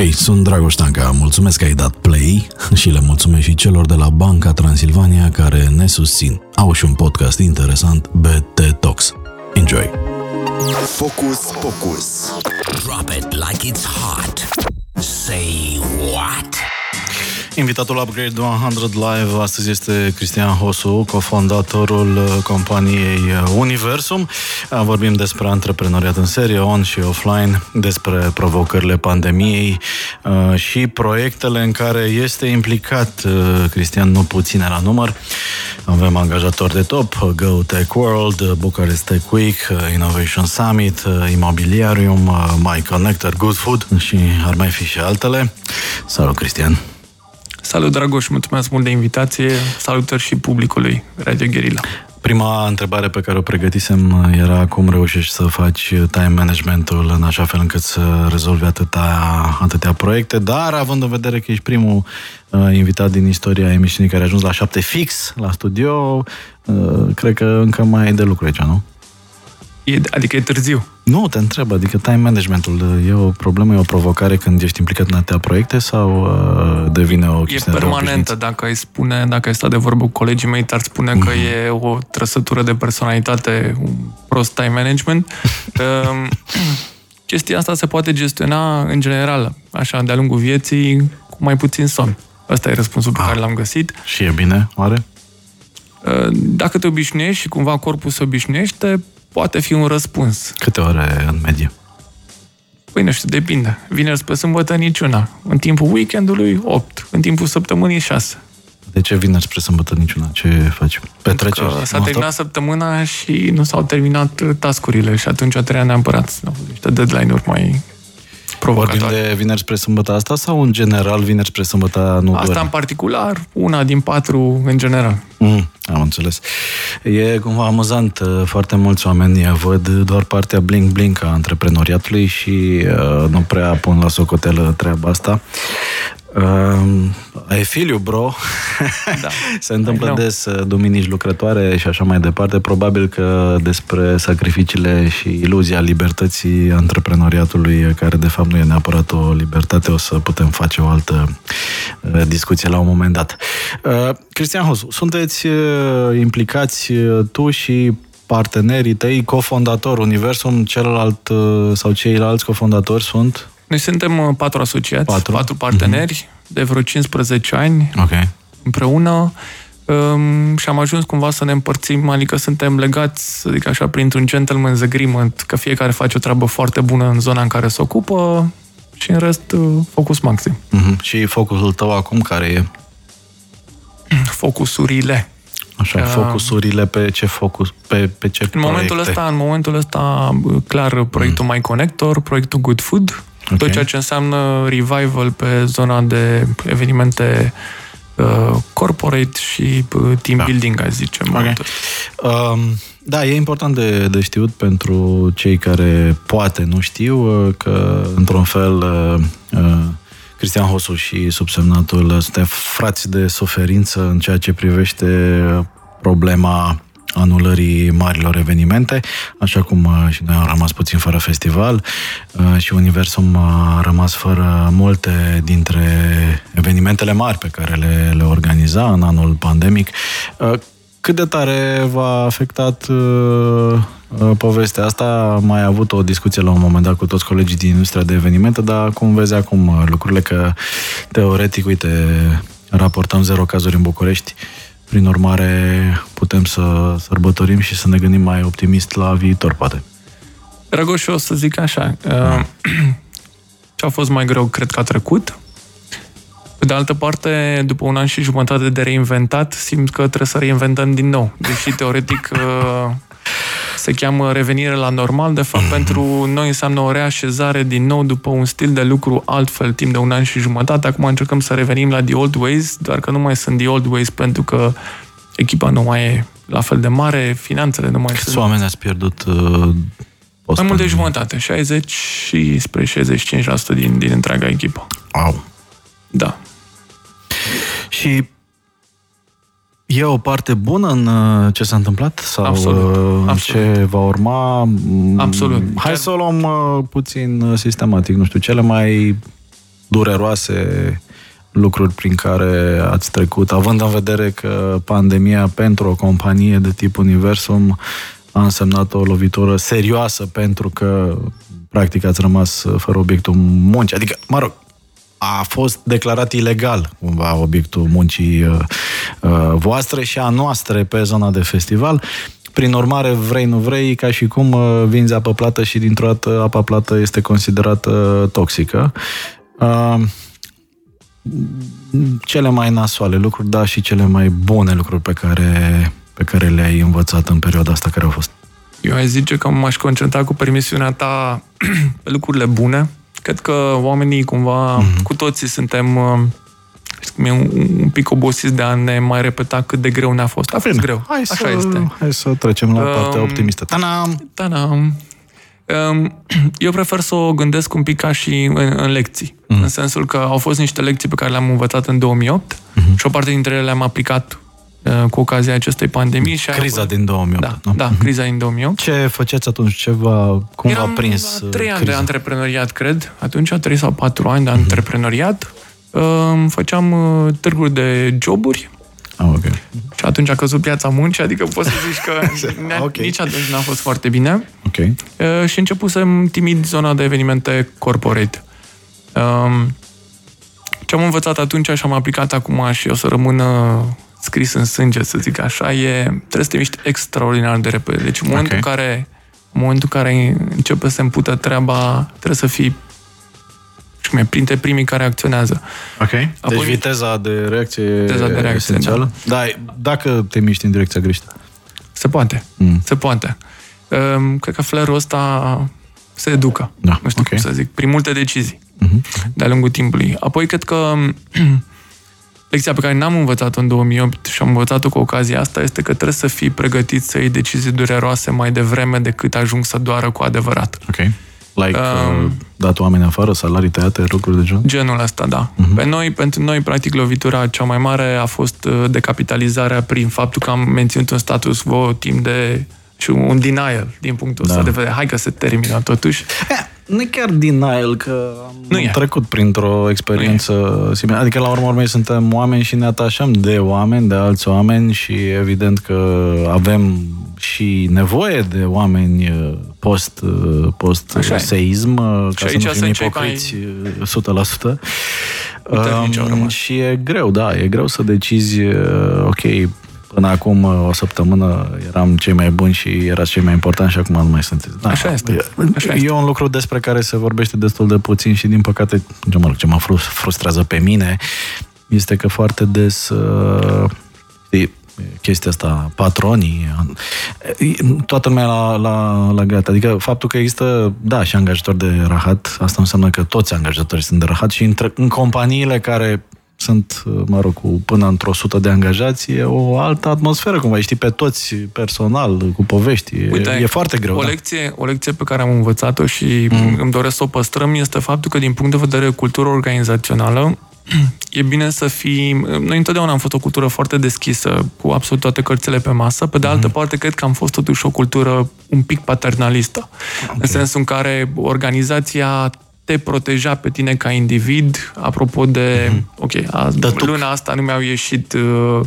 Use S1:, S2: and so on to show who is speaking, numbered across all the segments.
S1: Hei, sunt Dragoș Tanca, mulțumesc că ai dat play și le mulțumesc și celor de la Banca Transilvania care ne susțin. Au și un podcast interesant, BT Talks. Enjoy!
S2: Focus, focus.
S3: Drop it like it's hot. Say what?
S1: Invitatul Upgrade 100 Live astăzi este Cristian Hosu, cofondatorul uh, companiei uh, Universum. Uh, vorbim despre antreprenoriat în serie, on și offline, despre provocările pandemiei și proiectele în care este implicat Cristian, nu puține la număr. Avem angajatori de top, Go Tech World, Bucharest Tech Week, Innovation Summit, Imobiliarium, My Connector, Good Food și ar mai fi și altele. Salut, Cristian!
S4: Salut, Dragoș, mulțumesc mult de invitație. Salutări și publicului Radio Guerilla.
S1: Prima întrebare pe care o pregătisem era cum reușești să faci time managementul în așa fel încât să rezolvi atâtea, atâtea proiecte, dar având în vedere că ești primul uh, invitat din istoria emisiunii care a ajuns la șapte fix la studio, uh, cred că încă mai ai de lucru aici, nu?
S4: E, adică e târziu.
S1: Nu, te întreb, adică time managementul e o problemă, e o provocare când ești implicat în atâtea proiecte sau uh, devine o chestie
S4: E permanentă, dacă ai spune, dacă ai stat de vorbă cu colegii mei, ar spune mm-hmm. că mhm. e o trăsătură de personalitate, un prost time management. uh, chestia asta se poate gestiona în general, așa, de-a lungul vieții, cu mai puțin somn. Asta e răspunsul pe ah. care l-am găsit.
S1: Și e bine, oare?
S4: Uh, dacă te obișnuiești și cumva corpul se obișnuiește, poate fi un răspuns.
S1: Câte ore în medie?
S4: Păi nu știu, depinde. Vineri spre sâmbătă niciuna. În timpul weekendului 8. În timpul săptămânii 6.
S1: De ce vineri spre sămbătă niciuna? Ce faci? Petreceri?
S4: S-a terminat săptămâna și nu s-au terminat tascurile și atunci trebuia neapărat. Au niște deadline-uri mai
S1: Vorbim de vineri spre sâmbătă asta sau în general vineri spre sâmbătă nu
S4: Asta doar? în particular, una din patru în general.
S1: Mm, am înțeles. E cumva amuzant. Uh, foarte mulți oameni văd doar partea bling-bling a antreprenoriatului și uh, nu prea pun la socotelă treaba asta. Uh, ai filiu, bro. Da. Se întâmplă des uh, duminici lucrătoare și așa mai departe. Probabil că despre sacrificiile și iluzia libertății antreprenoriatului, care de fapt nu e neapărat o libertate, o să putem face o altă uh, discuție la un moment dat. Uh, Cristian Hosu, sunteți uh, implicați uh, tu și partenerii tăi, cofondator Universum, celălalt uh, sau ceilalți cofondatori sunt?
S4: Noi suntem uh, patru asociați, patru, patru parteneri mm-hmm. de vreo 15 ani
S1: okay.
S4: împreună um, și am ajuns cumva să ne împărțim, adică suntem legați, să zic așa, printr-un gentleman's agreement, că fiecare face o treabă foarte bună în zona în care se ocupă și în rest uh, focus maxim.
S1: Mm-hmm. Și focusul tău acum care e?
S4: Focusurile.
S1: Așa, focusurile pe ce focus, pe, pe ce
S4: în
S1: proiecte?
S4: momentul ăsta, în momentul ăsta, clar, proiectul mm. My Connector, proiectul Good Food, Okay. Tot ceea ce înseamnă revival pe zona de evenimente uh, corporate și uh, team da. building, aș zice. Okay.
S1: Um, da, e important de, de știut pentru cei care poate nu știu uh, că, într-un fel, uh, uh, Cristian Hosu și subsemnatul suntem frați de suferință în ceea ce privește problema anulării marilor evenimente, așa cum uh, și noi am rămas puțin fără festival uh, și Universum a rămas fără multe dintre evenimentele mari pe care le, le organiza în anul pandemic. Uh, cât de tare v-a afectat povestea asta? Am mai avut o discuție la un moment dat cu toți colegii din industria de evenimente, dar cum vezi acum lucrurile că teoretic, uite, raportăm zero cazuri în București, prin urmare, putem să sărbătorim și să ne gândim mai optimist la viitor, poate.
S4: Dragoș, o să zic așa. Uh, ce a fost mai greu, cred că a trecut. Pe de altă parte, după un an și jumătate de reinventat, simt că trebuie să reinventăm din nou. Deși, teoretic, uh, se cheamă revenire la normal, de fapt pentru noi înseamnă o reașezare din nou după un stil de lucru altfel timp de un an și jumătate. Acum încercăm să revenim la the old ways, doar că nu mai sunt the old ways pentru că echipa nu mai e la fel de mare, finanțele nu mai
S1: Câți sunt. oameni ați pierdut uh,
S4: Mai mult de jumătate, 60 și spre 65% din, din întreaga echipă.
S1: Au.
S4: Da.
S1: Și E o parte bună în uh, ce s-a întâmplat? Sau
S4: absolut,
S1: uh, absolut. ce va urma?
S4: Absolut.
S1: Hai Chiar... să o luăm uh, puțin sistematic. Nu știu, cele mai dureroase lucruri prin care ați trecut, având în vedere că pandemia pentru o companie de tip Universum a însemnat o lovitură serioasă pentru că practic ați rămas fără obiectul muncii. Adică, mă rog, a fost declarat ilegal cumva obiectul muncii uh, uh, voastre și a noastre pe zona de festival. Prin urmare, vrei, nu vrei, ca și cum uh, vinzi apă plată și dintr-o dată apa plată este considerată toxică. Uh, cele mai nasoale lucruri, da, și cele mai bune lucruri pe care, pe care le-ai învățat în perioada asta care au fost.
S4: Eu aș zice că m-aș concentra cu permisiunea ta pe lucrurile bune. Cred că oamenii cumva, mm-hmm. cu toții suntem uh, e un, un pic obosiți de a ne mai repeta cât de greu ne-a fost. A fost
S1: Bine,
S4: greu.
S1: Hai
S4: Așa
S1: să,
S4: este.
S1: Hai să trecem la partea
S4: Um,
S1: optimistă. Ta-nam!
S4: Da, da. Um, Eu prefer să o gândesc un pic ca și în, în lecții. Mm. În sensul că au fost niște lecții pe care le-am învățat în 2008 mm-hmm. și o parte dintre ele le-am aplicat uh, cu ocazia acestei pandemii. Și
S1: Criza
S4: au-
S1: din 2008.
S4: Da,
S1: nu?
S4: da, criza din 2008.
S1: Ce făceați atunci? Ce v-a, cum v-a
S4: Eram
S1: prins
S4: la
S1: uh,
S4: trei ani de
S1: criza?
S4: antreprenoriat, cred. Atunci, trei sau patru ani
S1: Mhm.
S4: de antreprenoriat. Um, Făceam uh, târguri de joburi
S1: Ah, ok.
S4: și atunci a căzut piața muncii, adică poți să zici că ne-
S1: Ok.
S4: nici atunci n-a fost foarte bine.
S1: Ok.
S4: Uh, și începusem timid zona de evenimente corporate. Um, ce am învățat atunci și am aplicat acum și o să rămână scris în sânge, să zic așa, e trebuie să te miști extraordinar de repede. Deci în momentul
S1: Ok.
S4: în care în momentul în care începe să împută treaba, trebuie să fii și mai printre primii care acționează.
S1: Ok. Deci
S4: Apoi-
S1: viteza de reacție
S4: Viteza de reacție,
S1: esențială. Da. dacă te miști în direcția greșită.
S4: Se poate.
S1: Mm.
S4: Se poate. Um, cred că flair-ul ăsta se educă.
S1: Da,
S4: Nu știu
S1: ok.
S4: cum să zic. Prin multe decizii.
S1: Mhm.
S4: de-a lungul timpului. Apoi, cred că lecția pe care n-am învățat-o în 2008 și am învățat-o cu ocazia asta este că trebuie să fii pregătit să iei decizii dureroase mai devreme decât ajung să doară cu adevărat.
S1: Ok. Like,
S4: Um,
S1: uh, dat oameni afară, salarii tăiate, lucruri de genul?
S4: Genul ăsta, da.
S1: Mhm.
S4: Uh-huh. Pe noi, pentru noi, practic, lovitura cea mai mare a fost uh, decapitalizarea prin faptul că am menținut un status quo timp de și un denial din punctul
S1: Da.
S4: ăsta de vedere. Hai că se termină totuși.
S1: Nu e chiar denial că am
S4: Nu e.
S1: trecut printr-o experiență similară. Adică, la urmă urmei, suntem oameni și ne atașăm de oameni, de alți oameni și evident că avem și nevoie de oameni uh, post, uh, post
S4: Așa e.
S1: seism, uh, ca
S4: Și
S1: să nu
S4: aici
S1: fim
S4: sunt cei
S1: ipocriți uh, 100%.
S4: Puternici au
S1: Um,
S4: rămas.
S1: și e greu, da, e greu să decizi, uh, ok, până acum uh, o săptămână eram cei mai buni și erați cei mai importanti și acum nu mai sunteți. Da,
S4: Așa este.
S1: E,
S4: Așa
S1: e
S4: este.
S1: un lucru despre care se vorbește destul de puțin și din păcate, ce mă, rog, ce mă frus- frustrează pe mine este că foarte des uh, știi, chestia asta, patronii, uh, toată lumea la, la, la gata. Adică faptul că există, da, și angajatori de rahat, asta înseamnă că toți angajatorii sunt de rahat și între, în companiile care sunt, mă rog, cu până într-o sută de angajați, e o altă atmosferă, cumva, știi, pe toți personal, cu povești. E,
S4: Uite,
S1: e foarte greu.
S4: O
S1: da.
S4: lecție, o lecție pe care am învățat-o și mm. îmi doresc să o păstrăm este faptul că din punct de vedere cultură organizațională e bine să fii... Noi întotdeauna am fost o cultură foarte deschisă, cu absolut toate cărțile pe masă. Pe de altă parte, cred că am fost totuși o cultură un pic paternalistă. Okay. În sensul în care organizația te proteja pe tine ca individ, apropo de, mm-hmm. ok, a,
S1: Dătuc.
S4: luna asta nu mi-au ieșit uh,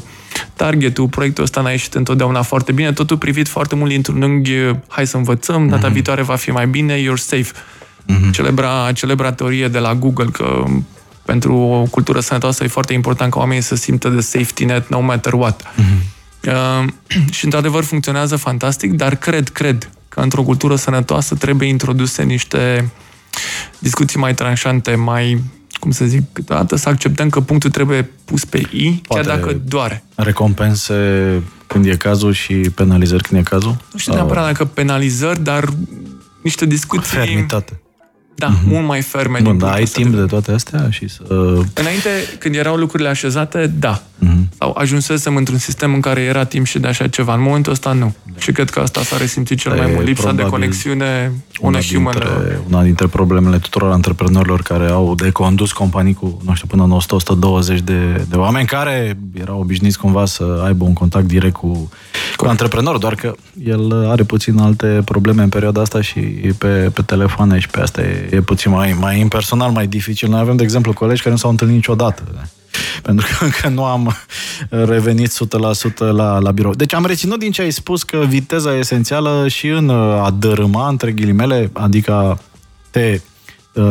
S4: targetul, proiectul ăsta n-a ieșit întotdeauna foarte bine, totul privit foarte mult dintr-un unghi, hai să învățăm, data mm-hmm. viitoare va fi mai bine, you're safe. Mm-hmm. Celebra, celebra teorie de la Google că pentru o cultură sănătoasă e foarte important ca oamenii să simtă de safety net no matter what. Mm-hmm. Uh, și într-adevăr funcționează fantastic, dar cred, cred că într-o cultură sănătoasă trebuie introduse niște discuții mai tranșante, mai, cum să zic, câteodată să acceptăm că punctul trebuie pus pe I,
S1: Poate-
S4: chiar dacă doare.
S1: Recompense când e cazul și penalizări când e cazul?
S4: Nu știu neapărat dacă penalizări, dar niște discuții...
S1: Fermitate.
S4: Da, mm-hmm. mult mai ferme. din
S1: Bun, dar
S4: punctul
S1: ai
S4: ăsta
S1: timp
S4: de
S1: de toate astea și să...
S4: Înainte, când erau lucrurile așezate, da.
S1: Mhm.
S4: Sau ajunsesem într-un sistem în care era timp și de așa ceva. În momentul ăsta, nu. Și cred că asta s-a resimțit cel
S1: Asta
S4: mai
S1: e
S4: mult, lipsa de
S1: probabil
S4: conexiune
S1: una
S4: una și human.
S1: dintre, una dintre problemele tuturor antreprenorilor care au de condus companii cu, nu știu, până în 100-120 de, de oameni care erau obișnuiți cumva să aibă un contact direct cu, cu antreprenorul, doar că el are puțin alte probleme în perioada asta și pe, pe telefoane și pe asta e, e puțin mai, mai impersonal, mai dificil. Noi avem, de exemplu, colegi care nu s-au întâlnit niciodată pentru că încă nu am revenit 100% la, la birou. Deci am reținut din ce ai spus că viteza e esențială și în a dărâma, între ghilimele, adică a te uh,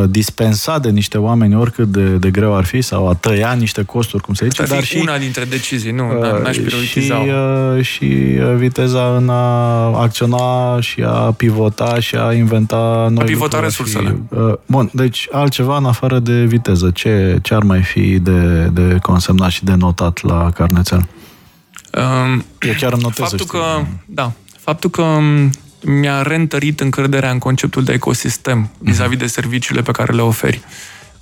S1: dispensa de niște oameni oricât de, de greu ar fi sau a tăia niște costuri, cum se zice,
S4: Asta ar
S1: dar
S4: fi
S1: și,
S4: una dintre decizii, nu,
S1: uh,
S4: n-aș
S1: și,
S4: prioritiza.
S1: uh, și uh, viteza în a acționa și a pivota și a inventa noi
S4: A pivota
S1: lucruri.
S4: resursele.
S1: Și, uh, bun, deci altceva în afară de viteză. Ce, ce ar mai fi de, de consemnat și de notat la carnețel?
S4: Um,
S1: Eu chiar îmi notez,
S4: faptul
S1: știi.
S4: că, da, faptul că m, mi-a reîntărit încrederea în conceptul de ecosistem
S1: Mhm.
S4: vis-a-vis de serviciile pe care le oferi.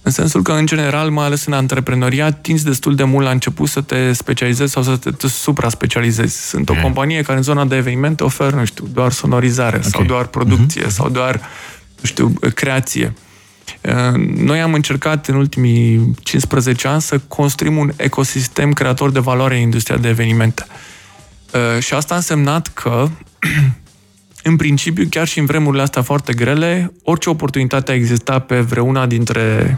S4: În sensul că, în general, mai ales în antreprenoriat, tinzi destul de mult la început să te specializezi sau să te, te supra-specializezi. Sunt o
S1: Ok.
S4: companie care în zona de evenimente oferă, nu știu, doar sonorizare okay. sau doar producție sau doar, nu știu, creație. Uh, Noi am încercat în ultimii 15 ani să construim un ecosistem creator de valoare în industria de evenimente. Uh, Și asta a însemnat că, în principiu, chiar și în vremurile astea foarte grele, orice oportunitate a existat pe vreuna dintre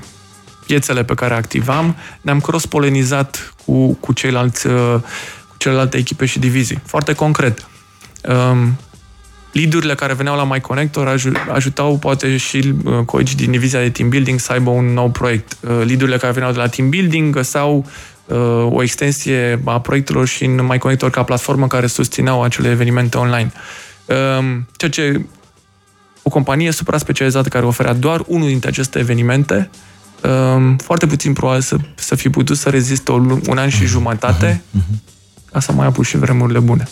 S4: piețele pe care activam, ne-am cross-polenizat cu, cu, ceilalți, uh, cu celelalte echipe și divizii. Foarte concret. Um, lead-urile care veneau la MyConnector aj- ajutau poate și uh, colegii din divizia de team building să aibă un nou proiect. Uh, lead-urile care veneau de la team building găseau uh, o extensie a proiectelor și în MyConnector ca platformă care susțineau acele evenimente online. Um, ceea ce o companie supra-specializată care oferea doar unul dintre aceste evenimente, um, foarte puțin probabil să, să fi putut să reziste o, lu- un an și jumătate ca să mai apus și vremurile bune.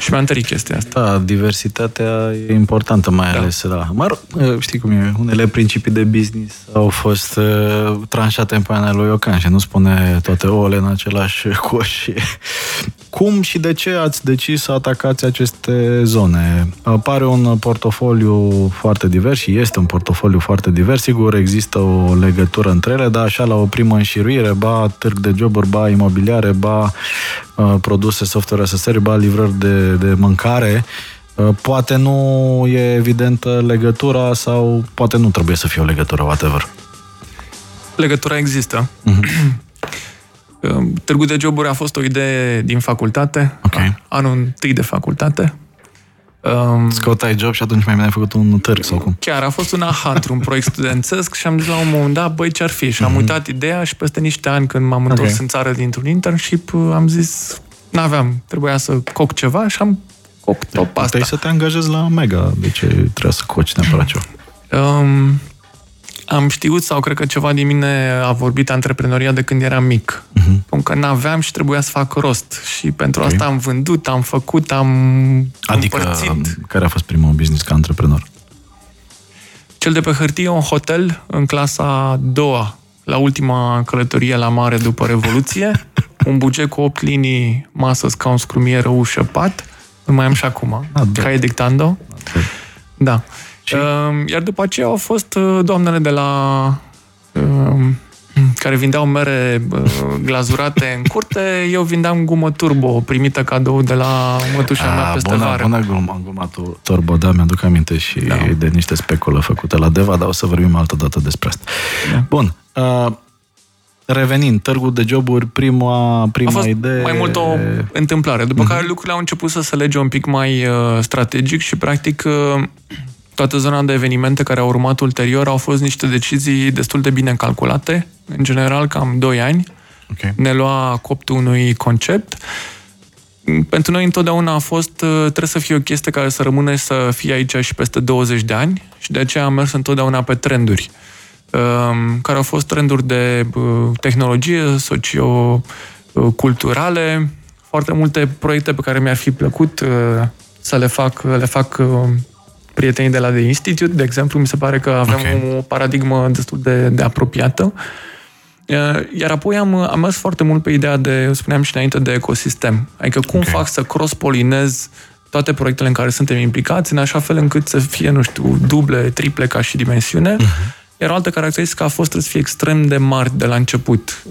S4: Și mi-a întărit chestia asta.
S1: Da, diversitatea e importantă, mai
S4: Da.
S1: ales la... Mă rog, știi cum e, unele principii de business au fost uh, tranșate în pana lui Iocan și nu spune toate ouăle în același coș. Cum și de ce ați decis să atacați aceste zone? Apare un portofoliu foarte divers și este un portofoliu foarte divers. Sigur, există o legătură între ele, dar așa la o primă înșiruire, ba târg de joburi, ba imobiliare, ba uh, produse software as a service, ba livrări de, de mâncare, uh, poate nu e evidentă legătura sau poate nu trebuie să fie o legătură, whatever.
S4: Legătura există.
S1: Mhm.
S4: Târgul de joburi a fost o idee din facultate,
S1: Ok.
S4: anul întâi de facultate. Um,
S1: Scotai job și atunci mai bine ai făcut un târg sau cum?
S4: Chiar a fost un aha într-un proiect studențesc și am zis la un moment dat, băi, ce-ar fi? Și am uitat ideea și peste niște ani, când m-am întors
S1: Ok.
S4: în țară dintr-un internship, am zis, n-aveam, trebuia să coc ceva și am coc top asta.
S1: Puteai să te angajezi la Mega, de ce trebuie să coci neapărat ceva?
S4: Um, am știut sau cred că ceva din mine a vorbit antreprenoria de când eram mic. Uh-huh. Pentru că n-aveam și trebuia să fac rost. Și pentru
S1: Ok.
S4: asta am vândut, am făcut, am
S1: Adică,
S4: împărțit.
S1: care a fost primul business ca antreprenor?
S4: Cel de pe hârtie, un hotel în clasa a doua, la ultima călătorie la mare după Revoluție. un buget cu 8 linii, masă, scaun, scrumieră, ușă, pat. Îl mai am și acum.
S1: Ah, da.
S4: Caie dictando. Da.
S1: Și?
S4: Um, Iar după aceea au fost uh, doamnele de la um, care vindeau mere uh, glazurate în curte, eu vindeam gumă turbo primită cadou de la mătușa mea peste
S1: Ah, bună,
S4: vară.
S1: bună glumă, gluma tu, Torbo, da, mi-aduc aminte și
S4: Da.
S1: de niște speculă făcute la Deva, dar o să vorbim altă dată despre asta.
S4: Da.
S1: Bun, uh, revenind, târgul de joburi, prima, prima
S4: A fost
S1: idee...
S4: mai mult o întâmplare, după
S1: Mhm.
S4: care lucrurile au început să se lege un pic mai uh, strategic și practic uh, toată zona de evenimente care au urmat ulterior au fost niște decizii destul de bine calculate, în general cam 2 ani.
S1: Ok.
S4: ne lua coptul unui concept. Pentru noi întotdeauna a fost, uh, trebuie să fie o chestie care să rămână și să fie aici și peste 20 de ani și de aceea am mers întotdeauna pe trenduri, um, care au fost trenduri de uh, tehnologie, socio-culturale, foarte multe proiecte pe care mi-ar fi plăcut uh, să le fac, le fac uh, prietenii de la The Institute, de exemplu, mi se pare că avem
S1: Ok.
S4: o paradigmă destul de, de apropiată. Uh, Iar apoi am, am mers foarte mult pe ideea de, spuneam și înainte, de ecosistem. Adică cum
S1: Ok.
S4: fac să cross-polinez toate proiectele în care suntem implicați, în așa fel încât să fie, nu știu, duble, triple ca și dimensiune. Uh-huh. Iar o altă caracteristică a fost să fie extrem de mari de la început.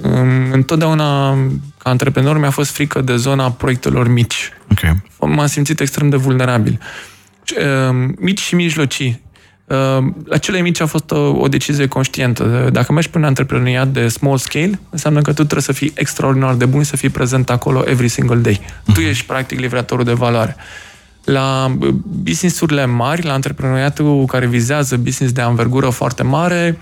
S4: Întotdeauna, ca antreprenor, mi-a fost frică de zona proiectelor mici.
S1: Okay.
S4: M-am simțit extrem de vulnerabil. Ehm, mici și mijlocii. Ehm, la cele mici a fost o, o decizie conștientă. Dacă mergi pe un antreprenoriat de small scale, înseamnă că tu trebuie să fii extraordinar de bun, să fii prezent acolo every single day. Tu mhm. ești, practic, livratorul de valoare. La businessurile mari, la antreprenoriatul care vizează business de anvergură foarte mare,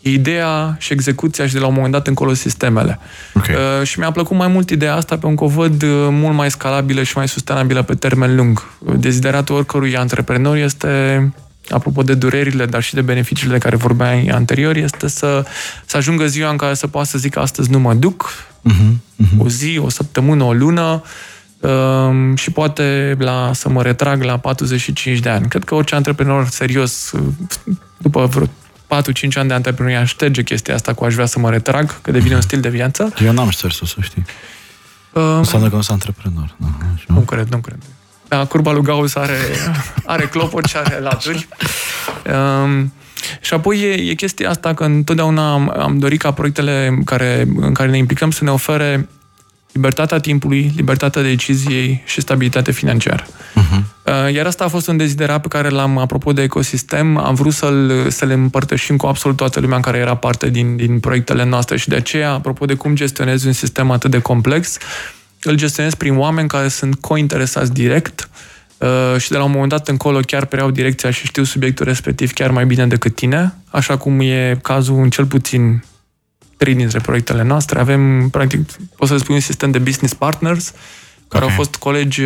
S4: ideea și execuția și de la un moment dat încolo sistemele. Okay. Uh, și mi-a plăcut mai mult ideea asta pentru că o văd uh, mult mai scalabilă și mai sustenabilă pe termen lung. Dezideratul oricărui antreprenor este apropo de durerile, dar și de beneficiile de care vorbeai anterior, este să, să ajungă ziua în care să poată să zic astăzi nu mă duc, uh-huh, uh-huh. o zi, o săptămână, o lună, uh, și poate la, să mă retrag la 45 de ani. Cred că orice antreprenor serios, după vreo 4-5 ani de antreprenoriat șterge chestia asta cu aș vrea să mă retrag, că devine un stil de viață.
S1: Eu n-am șters-o, să știi. Um, Înseamnă că nu sunt antreprenor. Da,
S4: nu cred, nu cred. Da, curba lui Gauss are, are clopot și are laturi. Um, și apoi e, e chestia asta că întotdeauna am, am dorit ca proiectele care, în care ne implicăm să ne ofere libertatea timpului, libertatea deciziei și stabilitate financiară. Uh-huh. Iar asta a fost un deziderat pe care l-am, apropo de ecosistem, am vrut să-l, să le împărtășim cu absolut toată lumea în care era parte din, din proiectele noastre și de aceea, apropo de cum gestionezi un sistem atât de complex, îl gestionez prin oameni care sunt cointeresați direct uh, și de la un moment dat încolo chiar preiau direcția și știu subiectul respectiv chiar mai bine decât tine, așa cum e cazul în cel puțin trei dintre proiectele noastre. Avem, practic, pot să spun un sistem de business partners, care okay. au fost colegi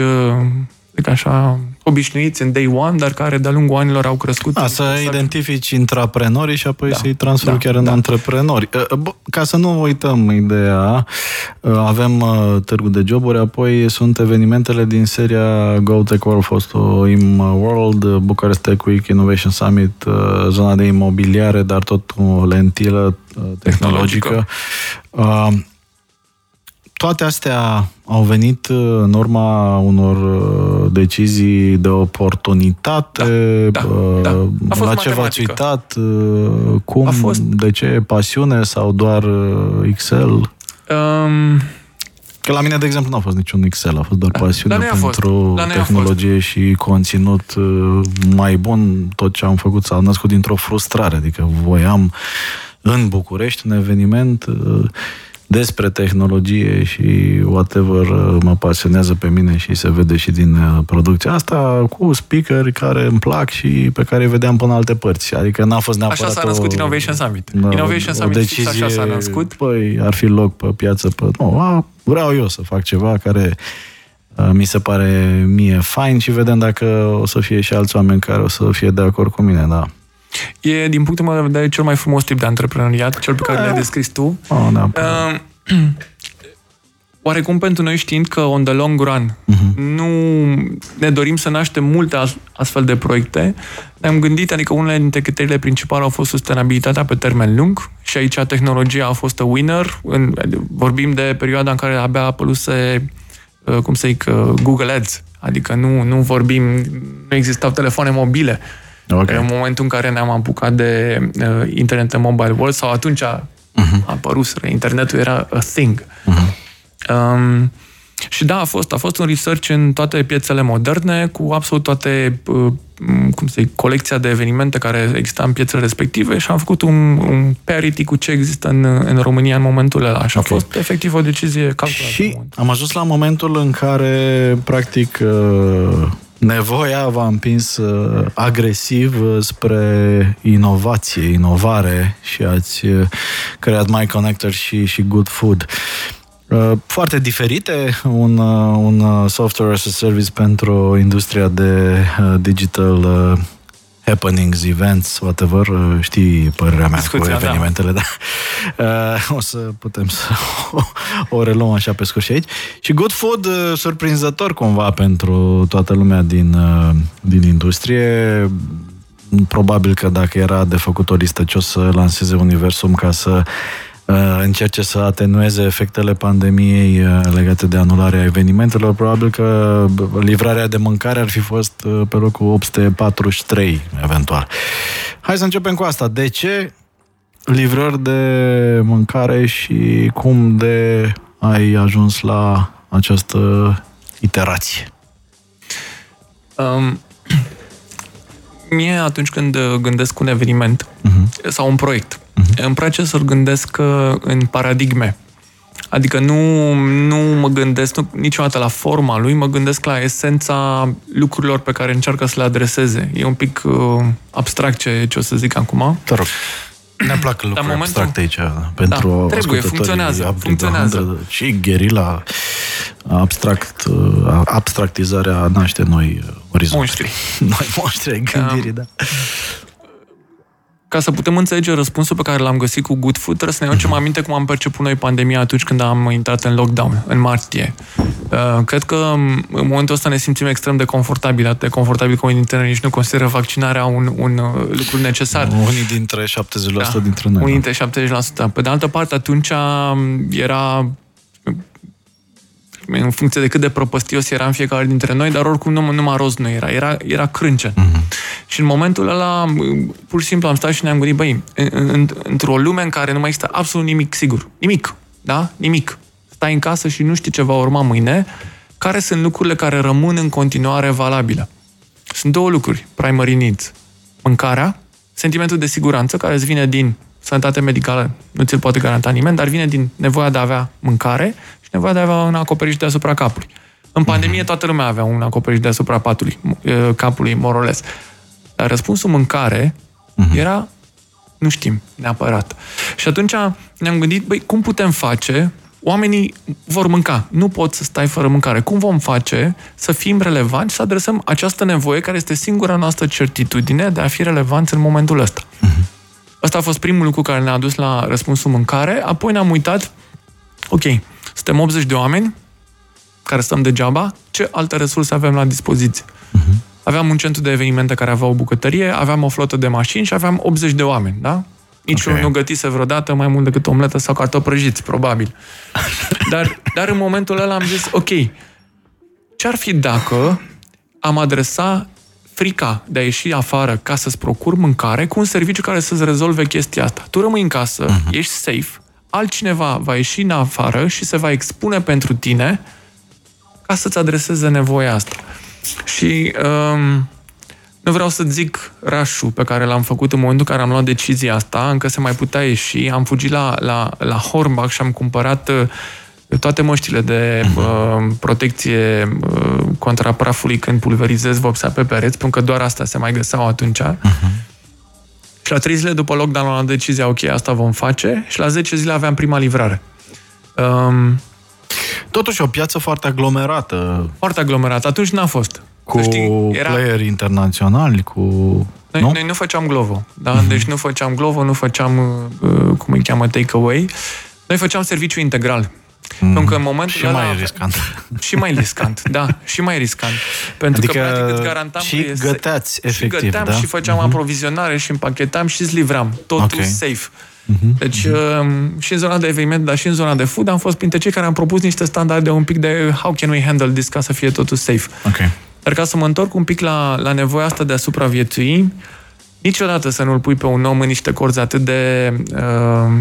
S4: zic așa, obișnuiți în day one, dar care de-a lungul anilor au crescut.
S1: A, să identifici intraprenorii și apoi da, să-i transferi da, chiar în da. antreprenori. Ca să nu uităm ideea, avem târgul de joburi, apoi sunt evenimentele din seria Go Tech World, fostul IM World, Bucharest Tech Week, Innovation Summit, zona de imobiliare, dar tot o lentilă tehnologică. tehnologică toate astea au uh, în urma unor uh, decizii de oportunitate, da, da, da. A fost la ce v-ați uitat, cum, a fost... de ce, pasiune sau doar Excel? Um... Că la mine, de exemplu, nu a fost niciun Excel, a fost doar da, pasiune pentru tehnologie și conținut mai bun. Tot ce am făcut s-a născut dintr-o frustrare, adică voiam în București un eveniment despre tehnologie și whatever uh, mă pasionează pe mine și se vede și din uh, producția asta cu speakeri care îmi plac și pe care îi vedeam până alte părți. Adică n-a fost neapărat
S4: Așa s-a născut
S1: o,
S4: Innovation Summit. Da, Innovation Summit, o decizie, așa s-a născut.
S1: Păi, ar fi loc pe piață. Pe, nu, a, vreau eu să fac ceva care uh, mi se pare mie fain și vedem dacă o să fie și alți oameni care o să fie de acord cu mine, da.
S4: E, din punctul meu de vedere, cel mai frumos tip de antreprenoriat, cel pe care l-ai descris tu.
S1: Oh, da, uh,
S4: oarecum pentru noi știind că on the long run uh-huh. nu ne dorim să naștem multe astfel de proiecte, ne-am gândit, adică unele dintre criteriile principale au fost sustenabilitatea pe termen lung și aici tehnologia a fost a winner. În, vorbim de perioada în care abia apăruse, uh, cum să zic, uh, Google Ads, adică nu, nu vorbim, nu existau telefoane mobile. Okay. În momentul în care ne-am apucat de uh, internet în mobile world sau atunci uh-huh. apăruseră, internetul era a thing. Uh-huh. Um, și da, a fost, a fost un research în toate piețele moderne, cu absolut toate, uh, cum să zic, colecția de evenimente care exista în piețele respective și am făcut un, un parity cu ce există în, în România în momentul ăla. Și okay. a fost efectiv o decizie calculată.
S1: Și am ajuns la momentul în care, practic, uh, nevoia v-a împins uh, agresiv spre inovație, inovare și ați creat My Connector și, și Good Food. Uh, foarte diferite, un, uh, un uh, software as a service pentru industria de digital happenings, events, whatever, știi părerea mea Discuția, cu da. evenimentele, da. da. O să putem să o, o reluăm așa pe scurt și aici. Și Good Food, surprinzător cumva pentru toată lumea din, din industrie. Probabil că dacă era de făcut o listă ce o să lanseze Universum ca să uh, încerce să atenueze efectele pandemiei uh, legate de anularea evenimentelor, probabil că livrarea de mâncare ar fi fost uh, pe locul 843, eventual. Hai să începem cu asta. De ce livrări de mâncare și cum de ai ajuns la această iterație?
S4: Um, mie, atunci când uh, gândesc un eveniment uh-huh. sau un proiect, uh-huh. îmi place să-l gândesc uh, în paradigme. Adică nu, nu mă gândesc nu, niciodată la forma lui, mă gândesc la esența lucrurilor pe care încearcă să le adreseze. E un pic uh, abstract ce, ce o să zic acum.
S1: Te rog. Ne plac lucruri momentul... abstracte aici pentru
S4: da, trebuie, funcționează, funcționează.
S1: Și gherila, abstract, abstractizarea naște noi orizonte.
S4: Monștri.
S1: Noi monștri ai gândirii, da.
S4: Ca să putem înțelege răspunsul pe care l-am găsit cu Good Food, trebuie să ne aducem aminte cum am perceput noi pandemia atunci când am intrat în lockdown, în martie. Uh, cred că în momentul ăsta ne simțim extrem de confortabil, atât de confortabil că unii dintre noi nici nu consideră vaccinarea un, un uh, lucru necesar.
S1: Unii dintre 70% da, dintre noi.
S4: Unii da. dintre 70%. Pe de altă parte, atunci era în funcție de cât de propăstios era în fiecare dintre noi, dar oricum nu, numai rost nu era, era, era crâncen. Mm-hmm. Și în momentul ăla, pur și simplu am stat și ne-am gândit, băi, în, în, într-o lume în care nu mai există absolut nimic sigur, nimic, da? Nimic. Stai în casă și nu știi ce va urma mâine, care sunt lucrurile care rămân în continuare valabile? Sunt două lucruri, primary needs. Mâncarea, sentimentul de siguranță care îți vine din sănătate medicală, nu ți-l poate garanta nimeni, dar vine din nevoia de a avea mâncare și nevoia de a avea un acoperiș deasupra capului. În pandemie toată lumea avea un acoperiș deasupra patului, capului, moroles. Dar răspunsul mâncare uh-huh. era nu știm neapărat. Și atunci ne-am gândit, băi, cum putem face oamenii vor mânca, nu pot să stai fără mâncare. Cum vom face să fim relevanți, să adresăm această nevoie care este singura noastră certitudine de a fi relevanți în momentul ăsta? Uh-huh. Asta a fost primul lucru care ne-a dus la răspunsul mâncare, apoi ne-am uitat, ok, suntem 80 de oameni care stăm degeaba, ce alte resurse avem la dispoziție? Uh-huh. Aveam un centru de evenimente care avea o bucătărie, aveam o flotă de mașini și aveam 80 de oameni, da? Nici okay. nu gătise vreodată mai mult decât omletă sau cartofi prăjiți, probabil. Dar, dar în momentul ăla am zis, ok, ce-ar fi dacă am adresa frica de a ieși afară ca să-ți procur mâncare cu un serviciu care să-ți rezolve chestia asta. Tu rămâi în casă, uh-huh. ești safe, altcineva va ieși în afară și se va expune pentru tine ca să-ți adreseze nevoia asta. Și um, nu vreau să zic rașul pe care l-am făcut în momentul în care am luat decizia asta, încă se mai putea ieși. Am fugit la, la, la Hornbach și am cumpărat uh, toate măștile de uh, protecție uh, contra prafului când pulverizez vopsea pe pereți, pentru că doar asta se mai găseau atunci. Uh-huh. Și la 3 zile după lockdown am luat decizia, ok, asta vom face, și la 10 zile aveam prima livrare. Um,
S1: Totuși o piață foarte aglomerată.
S4: Foarte aglomerată. Atunci n-a fost.
S1: Cu știi, era... playeri internaționali, cu...
S4: Noi nu, noi nu făceam Glovo, da? Mm-hmm. Deci nu făceam Glovo, nu făceam, uh, cum îi cheamă, takeaway. Noi făceam serviciu integral. Mm. Pentru că în momentul
S1: și ăla, mai riscant.
S4: Și mai riscant, da, și mai riscant. Pentru adică că, practic, îți garantam
S1: și
S4: că
S1: găteați, efectiv,
S4: și găteam
S1: da?
S4: și făceam mm-hmm. aprovizionare și împachetam și îți livram. Totul okay. safe. Mm-hmm. Deci mm-hmm. și în zona de eveniment, dar și în zona de food am fost printre cei care am propus niște standarde un pic de how can we handle this ca să fie totul safe.
S1: Okay.
S4: Dar ca să mă întorc un pic la, la nevoia asta de a supraviețui, niciodată să nu-l pui pe un om în niște corzi atât de, uh,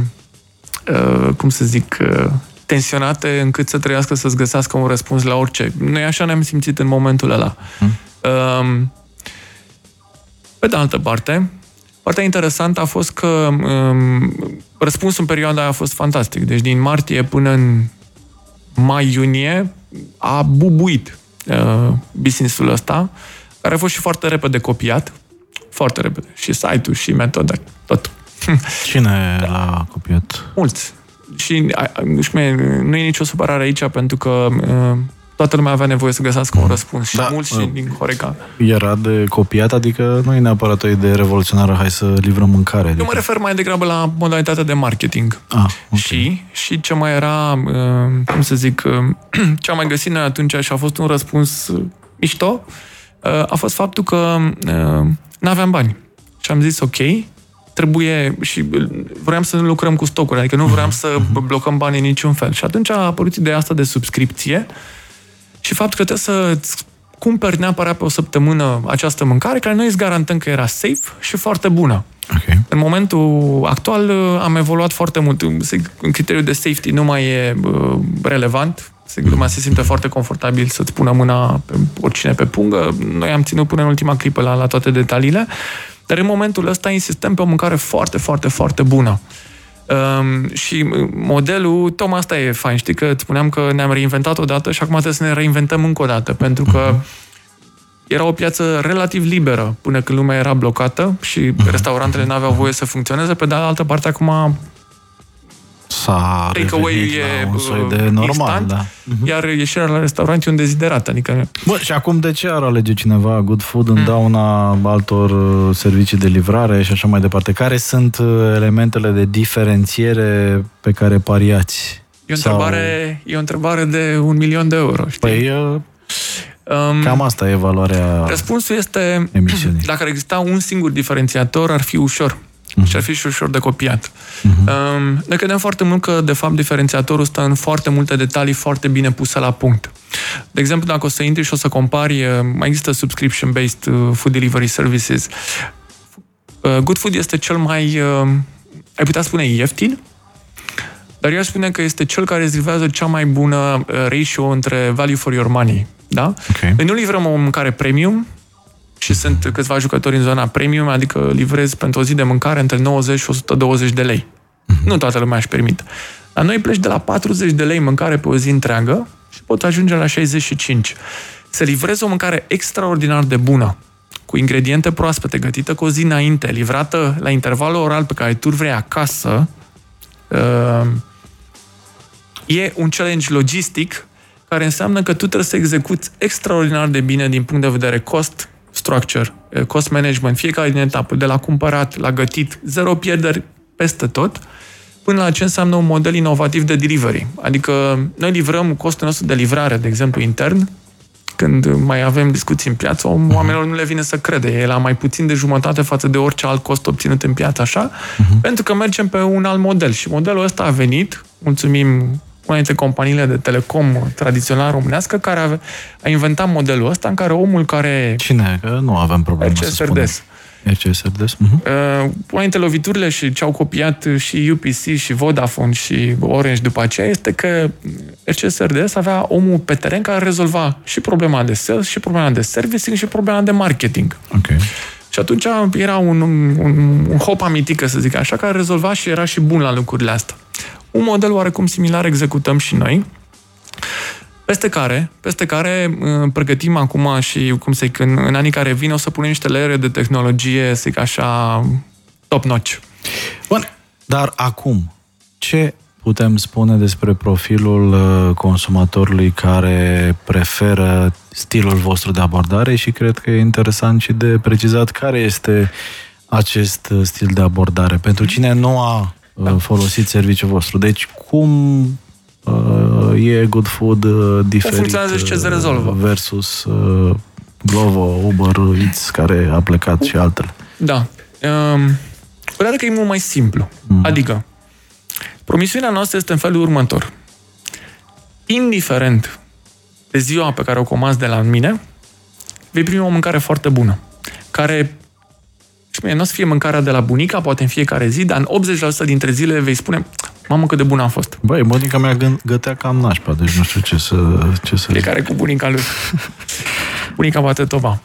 S4: uh, cum să zic, uh, tensionate încât să trăiască să-ți găsească un răspuns la orice. Noi așa ne-am simțit în momentul ăla. Hmm. Uh, pe de altă parte, Partea interesantă a fost că um, răspunsul în perioada aia a fost fantastic. Deci din martie până în mai-iunie a bubuit uh, business-ul ăsta, care a fost și foarte repede copiat. Foarte repede. Și site-ul, și metoda, tot.
S1: Cine l-a copiat?
S4: Mulți. Și nu e nicio supărare aici, pentru că uh, toată lumea avea nevoie să găsească un răspuns. Și da, mulți și uh, din Horeca.
S1: Era de copiat, adică nu e neapărat o idee revoluționară, hai să livrăm mâncare. Adică...
S4: Eu mă refer mai degrabă la modalitatea de marketing.
S1: Ah, okay.
S4: Și, și ce mai era, uh, cum să zic, uh, ce am mai găsit noi atunci și a fost un răspuns mișto, a fost faptul că nu aveam bani. Și am zis, ok, trebuie și vreau să nu lucrăm cu stocuri, adică nu vreau să blocăm banii în niciun fel. Și atunci a apărut ideea asta de subscripție și faptul că trebuie să cumperi neapărat pe o săptămână această mâncare, care noi îți garantăm că era safe și foarte bună.
S1: Ok.
S4: În momentul actual uh, am evoluat foarte mult. Sigur, Criteriul de safety nu mai e uh, relevant. Sigur, lumea se simte foarte confortabil să-ți pună mâna pe oricine pe pungă. Noi am ținut până în ultima clipă la, la toate detaliile. Dar în momentul ăsta insistăm pe o mâncare foarte, foarte, foarte bună. Um, și uh, modelul, tocmai asta e fain, știi că îți spuneam că ne-am reinventat odată și acum trebuie să ne reinventăm încă o dată, pentru că era o piață relativ liberă până când lumea era blocată și restaurantele nu aveau voie să funcționeze. Pe de altă parte, acum
S1: S-a
S4: takeaway
S1: revenit
S4: e
S1: la un soi
S4: uh,
S1: de normal,
S4: instant,
S1: da.
S4: iar ieșirea la restaurant e un deziderat. Adică
S1: Bă, și acum de ce ar alege cineva Good Food în dauna altor uh, servicii de livrare și așa mai departe? Care sunt uh, elementele de diferențiere pe care pariați?
S4: e o
S1: Sau-
S4: întrebare, e o întrebare de un milion de euro. Știi?
S1: Păi, uh,
S4: um,
S1: cam asta e valoarea
S4: Răspunsul este,
S1: emisiunii.
S4: dacă ar exista un singur diferențiator, ar fi ușor. Și ar fi și ușor de copiat.
S1: Mhm.
S4: Um, ne credem foarte mult că, de fapt, diferențiatorul stă în foarte multe detalii foarte bine puse la punct. De exemplu, dacă o să intri și o să compari, uh, mai există subscription-based uh, food delivery services. Uh, Good Food este cel mai, uh, ai putea spune, ieftin, dar eu aș spune că este cel care îți livrează cea mai bună uh, ratio între value for your money. Da?
S1: Ok.
S4: Noi nu livrăm o mâncare premium și sunt câțiva jucători în zona premium, adică livrez pentru o zi de mâncare între 90 și 120 de lei. Nu toată lumea își permite. Dar noi pleci de la 40 de lei mâncare pe o zi întreagă și pot ajunge la 65. Să livrezi o mâncare extraordinar de bună, cu ingrediente proaspete, gătită cu o zi înainte, livrată la intervalul oral pe care tu vrei acasă, uh, e un challenge logistic care înseamnă că tu trebuie să execuți extraordinar de bine din punct de vedere cost structure, eh, cost management, fiecare din etapă, de la cumpărat, la gătit, zero pierderi peste tot, până la ce înseamnă un model inovativ de delivery. Adică noi livrăm costul nostru de livrare, de exemplu, intern, când mai avem discuții în piață, oamenilor nu le vine să crede. E la mai puțin de jumătate față de orice alt cost obținut în piață, așa, pentru că mergem pe un alt model. Și modelul ăsta a venit, mulțumim una dintre companiile de telecom tradițional românească, care a, a inventat modelul ăsta în care omul care
S1: Cine? Că nu avem probleme să
S4: RCS
S1: spunem.
S4: RDS.
S1: RCS RDS? Mhm.
S4: Uh, una dintre loviturile și ce au copiat și UPC și Vodafone și Orange după aceea este că RCS RDS avea omul pe teren care rezolva și problema de sales, și problema de servicing, și problema de marketing.
S1: Ok.
S4: Și atunci era un, un, un hop amitică, să zic așa, care rezolva și era și bun la lucrurile astea. Un model oarecum similar executăm și noi, peste care, peste care uh, pregătim acum și, cum să zic, în, în anii care vin o să punem niște layere de tehnologie, să zic așa, top-notch.
S1: Bun, dar acum, ce putem spune despre profilul uh, consumatorului care preferă stilul vostru de abordare și cred că e interesant și de precizat care este acest uh, stil de abordare pentru cine nu a da. folosit serviciul vostru. Deci cum uh, e Good Food uh, diferit
S4: funcționează și ce se
S1: uh,
S4: rezolvă?
S1: versus uh, Glovo, Uber Eats care a plecat și altele.
S4: Da. Um, Părerea că e mult mai simplu. Mm. Adică, promisiunea noastră este în felul următor. Indiferent de ziua pe care o comanzi de la mine, vei primi o mâncare foarte bună, care și mie, nu o să fie mâncarea de la bunica, poate în fiecare zi, dar în 80% dintre zile vei spune mamă cât de bună a fost.
S1: Băi, bunica mea gân- gătea cam nașpa, deci nu știu ce să... Ce să...
S4: Fiecare cu bunica lui. bunica bate toba.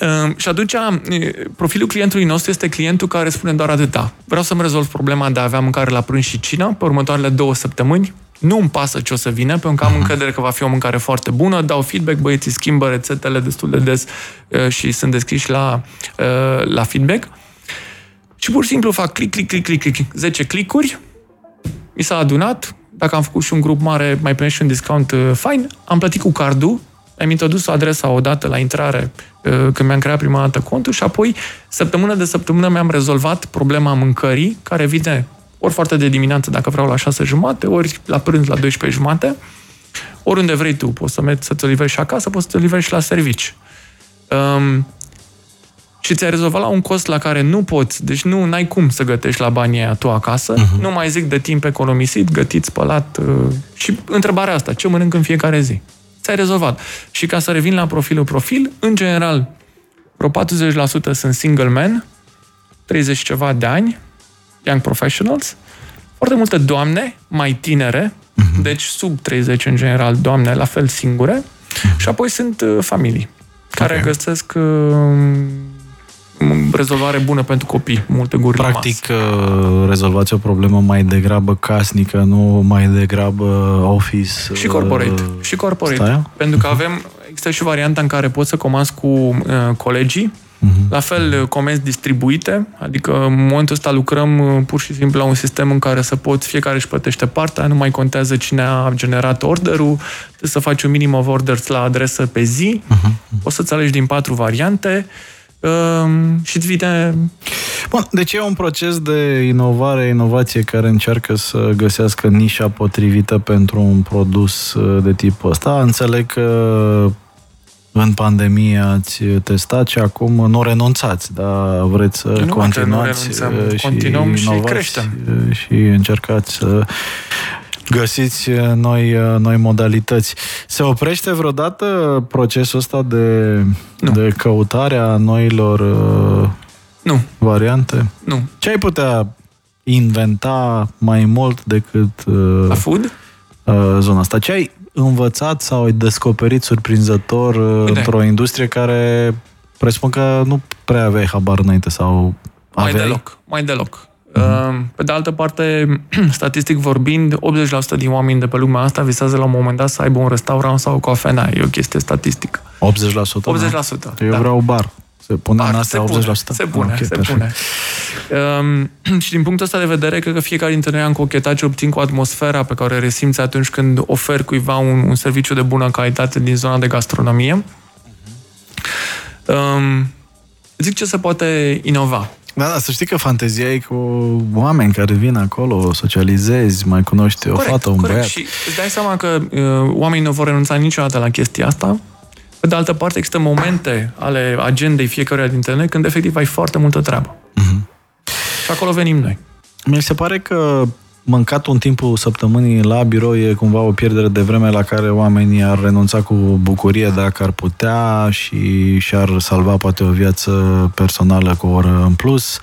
S4: Uh, și atunci, uh, profilul clientului nostru este clientul care spune doar atâta. Vreau să-mi rezolv problema de a avea mâncare la prânz și cină pe următoarele două săptămâni. Nu îmi pasă ce o să vină, pentru că am încredere că va fi o mâncare foarte bună, dau feedback, băieții schimbă rețetele destul de des uh, și sunt deschiși la, uh, la feedback. Și pur și simplu fac click, click, click, click, click, 10 clicuri, mi s-a adunat, dacă am făcut și un grup mare, mai primești și un discount uh, fain, am plătit cu cardul, am introdus adresa odată la intrare uh, când mi-am creat prima dată contul și apoi, săptămână de săptămână, mi-am rezolvat problema mâncării, care vine ori foarte de dimineață, dacă vreau la 6 jumate, ori la prânz la 12 jumate, oriunde vrei tu, poți să mergi să te livrezi și acasă, poți să te livrezi și la servici. Um, și ți-ai rezolvat la un cost la care nu poți, deci nu ai cum să gătești la banii aia tu acasă, uh-huh. nu mai zic de timp economisit, gătit, spălat uh, și întrebarea asta, ce mănânc în fiecare zi? Ți-ai rezolvat. Și ca să revin la profilul profil, în general, vreo 40% sunt single men, 30 ceva de ani, young professionals, foarte multe doamne, mai tinere, uh-huh. deci sub 30 în general, doamne, la fel singure, uh-huh. și apoi sunt uh, familii care okay. găsesc uh, rezolvare bună pentru copii, multe guri
S1: Practic, uh, rezolvați o problemă mai degrabă casnică, nu mai degrabă office.
S4: Și corporate. Uh, și corporate. Stai? Pentru că avem, există și varianta în care poți să comanzi cu uh, colegii, Uh-huh. La fel, comenzi distribuite, adică în momentul ăsta lucrăm uh, pur și simplu la un sistem în care să poți, fiecare își plătește partea, nu mai contează cine a generat orderul, trebuie să faci un minim of orders la adresă pe zi, uh-huh. o să-ți alegi din patru variante, Ehm, și îți vine...
S1: Bun, deci e un proces de inovare, inovație care încearcă să găsească nișa potrivită pentru un produs uh, de tipul ăsta. Înțeleg că în pandemie ați testat și acum nu renunțați, dar vreți să nu continuați
S4: nu și continuăm și creștem.
S1: Uh, și încercați să găsiți uh, noi, uh, noi modalități. Se oprește vreodată procesul ăsta de, nu. de căutare a noilor uh,
S4: nu.
S1: variante?
S4: Nu.
S1: Ce ai putea inventa mai mult decât
S4: La food?
S1: zona asta? Ce ai învățat sau ai descoperit surprinzător Bine. într-o industrie care presupun că nu prea aveai habar înainte sau
S4: aveai? Mai deloc, mai deloc. Ehm, pe de altă parte, statistic vorbind, 80% din oameni de pe lumea asta visează la un moment dat să aibă un restaurant sau o cafenea. E o chestie statistică.
S1: 80%? 80%. Eu da. vreau bar. Se pune bar, în astea
S4: se 80%? Pune, se pune, okay, se pune. Um, și din punctul ăsta de vedere, cred că fiecare dintre noi am cochetat ce obțin cu atmosfera pe care o resimți atunci când oferi cuiva un, un serviciu de bună calitate din zona de gastronomie. Um, zic ce se poate inova.
S1: Da, da, să știi că fantezia e cu oameni care vin acolo, socializezi, mai cunoști corect, o fată, un corect. băiat.
S4: Și îți dai seama că uh, oamenii nu vor renunța niciodată la chestia asta. Pe de altă parte, există momente ale agendei fiecăruia dintre noi când efectiv ai foarte multă treabă. Uh-huh. Și acolo venim noi.
S1: Mi se pare că mâncatul în timpul săptămânii la birou e cumva o pierdere de vreme la care oamenii ar renunța cu bucurie dacă ar putea și și-ar salva poate o viață personală cu o oră în plus.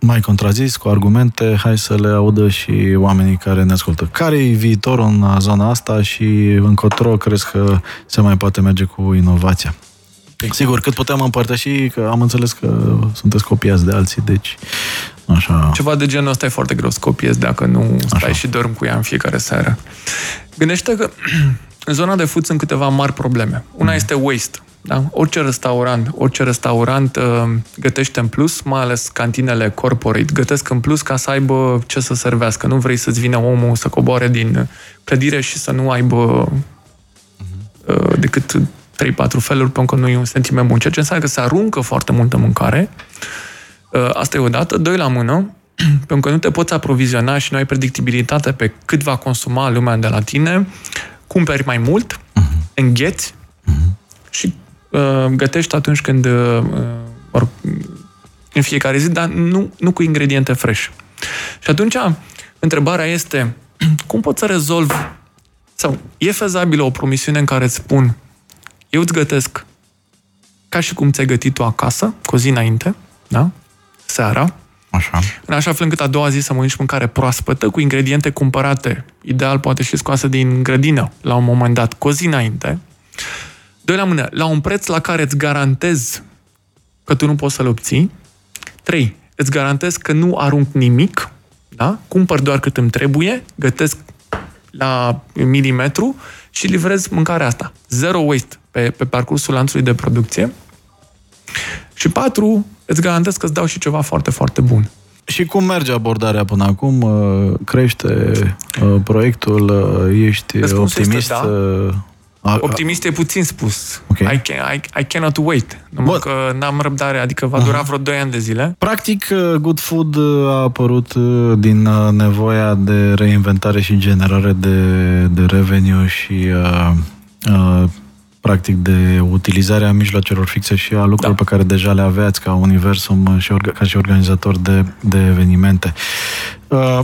S1: Uh, mai contrazis cu argumente, hai să le audă și oamenii care ne ascultă. Care e viitorul în zona asta și încotro crezi că se mai poate merge cu inovația? Sigur, cât putem împărtăși, că am înțeles că sunteți copiați de alții, deci Așa.
S4: Ceva de genul ăsta e foarte greu să copiezi dacă nu stai Așa. și dormi cu ea în fiecare seară. Gândește că în zona de food sunt câteva mari probleme. Una mm. este waste. Da? Orice restaurant, orice restaurant uh, gătește în plus, mai ales cantinele corporate, gătesc în plus ca să aibă ce să servească. Nu vrei să-ți vină omul să coboare din clădire și să nu aibă mm-hmm. uh, decât 3-4 feluri, pentru că nu e un sentiment bun. Ceea ce înseamnă că se aruncă foarte multă mâncare Uh, asta e o dată. Doi la mână, pentru că nu te poți aproviziona și nu ai predictibilitate pe cât va consuma lumea de la tine, cumperi mai mult, uh-huh. îngheți uh-huh. și uh, gătești atunci când uh, or, în fiecare zi, dar nu, nu cu ingrediente fresh. Și atunci, întrebarea este, cum pot să rezolv sau e fezabilă o promisiune în care îți spun eu îți gătesc ca și cum ți-ai gătit tu acasă, cu zi înainte, da? seara,
S1: Așa.
S4: în așa fel încât a doua zi să mănânci mâncare proaspătă cu ingrediente cumpărate, ideal poate și scoase din grădină la un moment dat, cu o zi înainte. Doi la mână, la un preț la care îți garantez că tu nu poți să-l obții. Trei, îți garantez că nu arunc nimic, da? cumpăr doar cât îmi trebuie, gătesc la milimetru și livrez mâncarea asta. Zero waste pe, pe parcursul lanțului de producție. Și patru, îți garantez că îți dau și ceva foarte, foarte bun.
S1: Și cum merge abordarea până acum? Uh, crește uh, proiectul? Uh, ești Răspunsul optimist? Este
S4: da. Optimist e puțin spus. Okay. I, can, I, I cannot wait. Numai că n-am răbdare, adică va dura vreo 2 ani de zile.
S1: Practic, Good Food a apărut din nevoia de reinventare și generare de, de revenue și uh, uh, practic, de utilizarea mijloacelor fixe și a lucrurilor
S4: Da.
S1: pe care deja le aveați ca Universum și orga- ca și organizator de, de evenimente. Uh,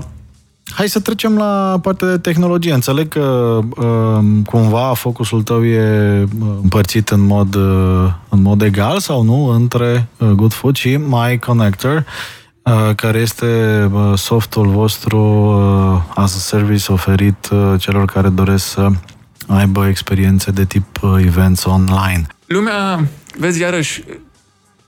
S1: Hai să trecem la partea de tehnologie. Înțeleg că uh, cumva focusul tău e uh, împărțit în mod, uh, în mod egal sau nu între uh, Good Food și My Connector, uh, care este uh, softul vostru uh, as a service oferit uh, celor care doresc să aibă experiențe de tip uh, events online.
S4: Lumea, vezi, iarăși,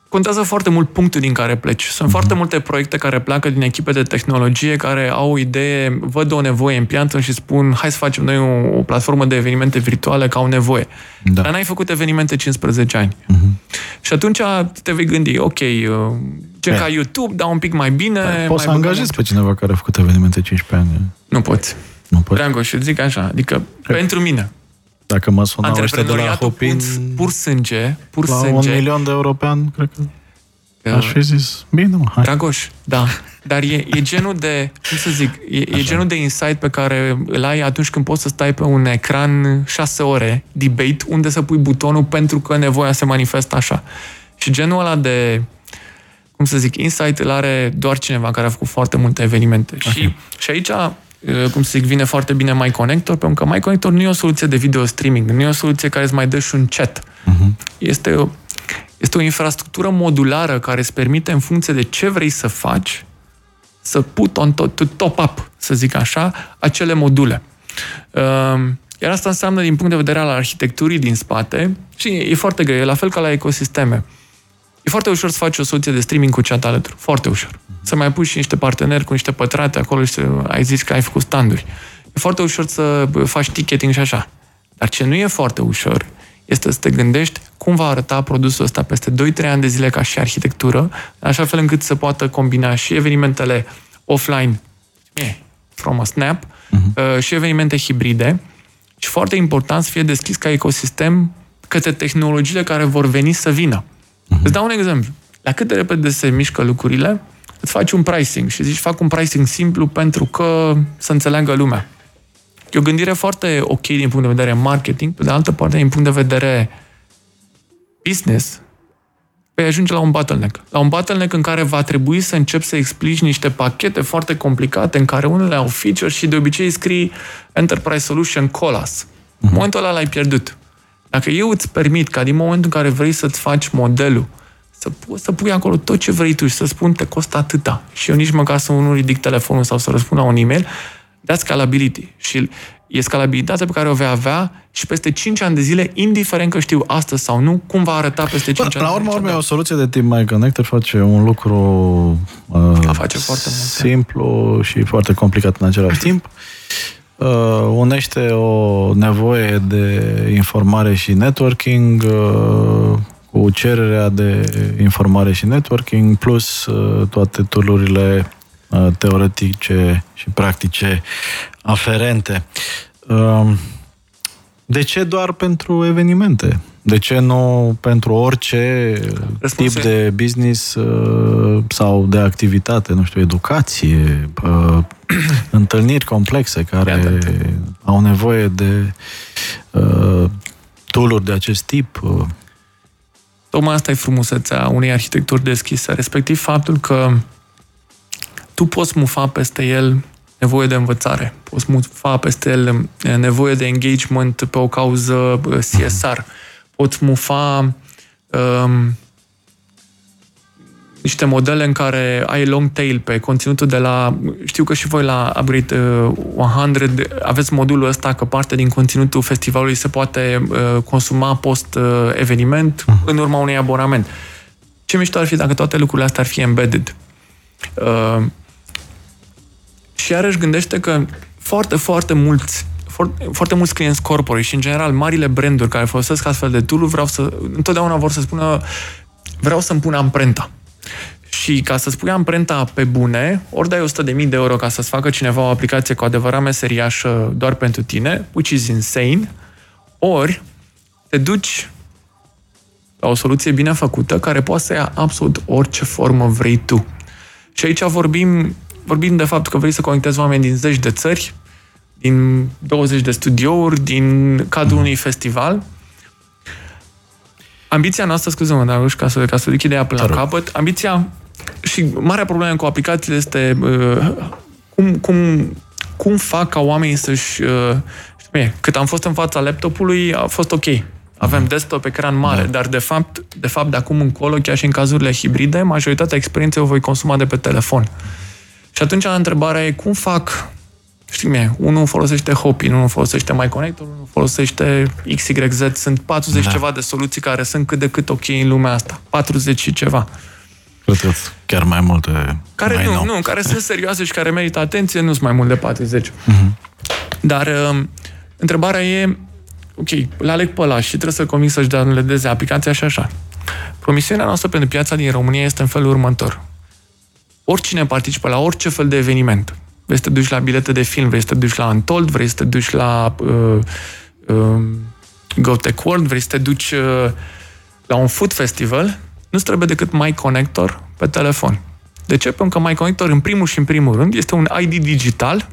S4: contează foarte mult punctul din care pleci. Sunt foarte multe proiecte care pleacă din echipe de tehnologie care au o idee, văd o nevoie în piață și spun hai să facem noi o, o platformă de evenimente virtuale ca au nevoie.
S1: Da.
S4: Dar n-ai făcut evenimente 15 ani. Uh-huh. Și atunci te vei gândi, ok, uh, gen
S1: E.
S4: ca YouTube, dar un pic mai bine. mai
S1: Poți să
S4: băgăm
S1: angajezi
S4: un-
S1: pe cineva care a făcut evenimente 15 ani.
S4: Nu poți.
S1: Nu poți.
S4: Drago, și zic așa, adică pentru mine,
S1: Dacă mă sunau ăștia de la
S4: antreprenoriatul
S1: Hopin
S4: pur, pur sânge, pur
S1: la un
S4: sânge.
S1: milion de european, cred că
S4: uh,
S1: aș fi zis, bine mă, hai.
S4: Dragoș, da. Dar e, e genul de, cum să zic, e, e genul de insight pe care îl ai atunci când poți să stai pe un ecran șase ore, debate, unde să pui butonul pentru că nevoia se manifestă așa. Și genul ăla de, cum să zic, insight îl are doar cineva care a făcut foarte multe evenimente. Și, și aici, uh, cum să zic, vine foarte bine My Connector, pentru că My Connector nu e o soluție de video streaming, nu e o soluție care îți mai dă și un chat. Este o, este o infrastructură modulară care îți permite, în funcție de ce vrei să faci, să put on top, to top up, să zic așa, acele module. Um, Iar asta înseamnă, din punct de vedere al arhitecturii din spate, și e foarte greu, e la fel ca la ecosisteme. E foarte ușor să faci o soluție de streaming cu chat alături. Foarte ușor. Să mai pui și niște parteneri cu niște pătrate acolo și să ai zis că ai făcut standuri. E foarte ușor să bă, faci ticketing și așa. Dar ce nu e foarte ușor este să te gândești cum va arăta produsul ăsta peste 2-3 ani de zile ca și arhitectură, în așa fel încât să poată combina și evenimentele offline eh, from a snap uh, și evenimente hibride și foarte important să fie deschis ca ecosistem către tehnologiile care vor veni să vină. Îți dau un exemplu. La cât de repede se mișcă lucrurile, îți faci un pricing și zici, fac un pricing simplu pentru că să înțeleagă lumea. E o gândire foarte ok din punct de vedere marketing, pe de altă parte, din punct de vedere business, vei ajunge la un bottleneck. La un bottleneck în care va trebui să începi să explici niște pachete foarte complicate, în care unele au feature și de obicei scrii Enterprise Solution Colas. În momentul ăla l-ai pierdut. Dacă eu îți permit ca din momentul în care vrei să-ți faci modelul, să poți să pui acolo tot ce vrei tu și să spun te costă atâta și eu nici măcar să nu ridic telefonul sau să răspund la un e-mail, that's scalability. Și e scalabilitatea pe care o vei avea și peste 5 ani de zile, indiferent că știu astăzi sau nu, cum va arăta peste 5
S1: Bă,
S4: ani.
S1: la urmă,
S4: de
S1: urmă,
S4: zile.
S1: o soluție de tip My Connector face un lucru uh,
S4: A face foarte mult,
S1: simplu și foarte complicat în același timp. Uh, unește o nevoie de informare și networking uh, cu cererea de informare și networking plus uh, toate tulurile uh, teoretice și practice aferente. Uh, de ce doar pentru evenimente? De ce nu pentru orice
S4: Răspunsul
S1: tip de business uh, sau de activitate, nu știu, educație, uh, întâlniri complexe care au nevoie de uh, tool de acest tip? Uh,
S4: Tocmai asta e frumusețea unei arhitecturi deschise, respectiv faptul că tu poți mufa peste el nevoie de învățare, poți mufa peste el eh, nevoie de engagement pe o cauză eh, CSR, poți mufa um, niște modele în care ai long tail pe conținutul de la... Știu că și voi la Upgrade uh, 100 aveți modulul ăsta că parte din conținutul festivalului se poate uh, consuma post-eveniment uh, în urma unui abonament. Ce mișto ar fi dacă toate lucrurile astea ar fi embedded? Uh, și iarăși gândește că foarte, foarte mulți foarte, foarte mulți clienți corporate și, în general, marile branduri care folosesc astfel de tool vreau să, întotdeauna vor să spună vreau să-mi pun amprenta. Și ca să spui amprenta pe bune, ori dai 100.000 de euro ca să-ți facă cineva o aplicație cu adevărat meseriașă doar pentru tine, which is insane, ori te duci la o soluție bine făcută care poate să ia absolut orice formă vrei tu. Și aici vorbim, vorbim de faptul că vrei să conectezi oameni din zeci de țări, din 20 de studiouri, din cadrul unui festival ambiția noastră, scuze-mă, dar ca să, ca să duc ideea până la capăt, ambiția și marea problemă cu aplicațiile este uh, cum, cum, cum fac ca oamenii să-și... Uh, știu, cât am fost în fața laptopului, a fost ok. Avem mhm. desktop, ecran mare, da. dar de fapt, de fapt, de acum încolo, chiar și în cazurile hibride, majoritatea experienței o voi consuma de pe telefon. Și atunci întrebarea e cum fac știi mie, unul folosește Hopin, unul folosește MyConnector, unul folosește XYZ. Sunt 40 da. ceva de soluții care sunt cât de cât ok în lumea asta. 40 și ceva.
S1: Cred că chiar mai multe.
S4: Care
S1: mai
S4: nu,
S1: nou.
S4: nu, care sunt serioase și care merită atenție, nu sunt mai mult de 40. Uh-huh. Dar uh, întrebarea e, ok, le aleg pe ăla și trebuie să conving să-și downloadeze aplicația și așa. Promisiunea noastră pentru piața din România este în felul următor. Oricine participă la orice fel de eveniment, vrei să te duci la bilete de film, vrei să te duci la Untold, vrei să te duci la uh, uh, GoTech World, vrei să te duci uh, la un food festival, nu trebuie decât My Connector pe telefon. De ce? Pentru că My Connector, în primul și în primul rând, este un ID digital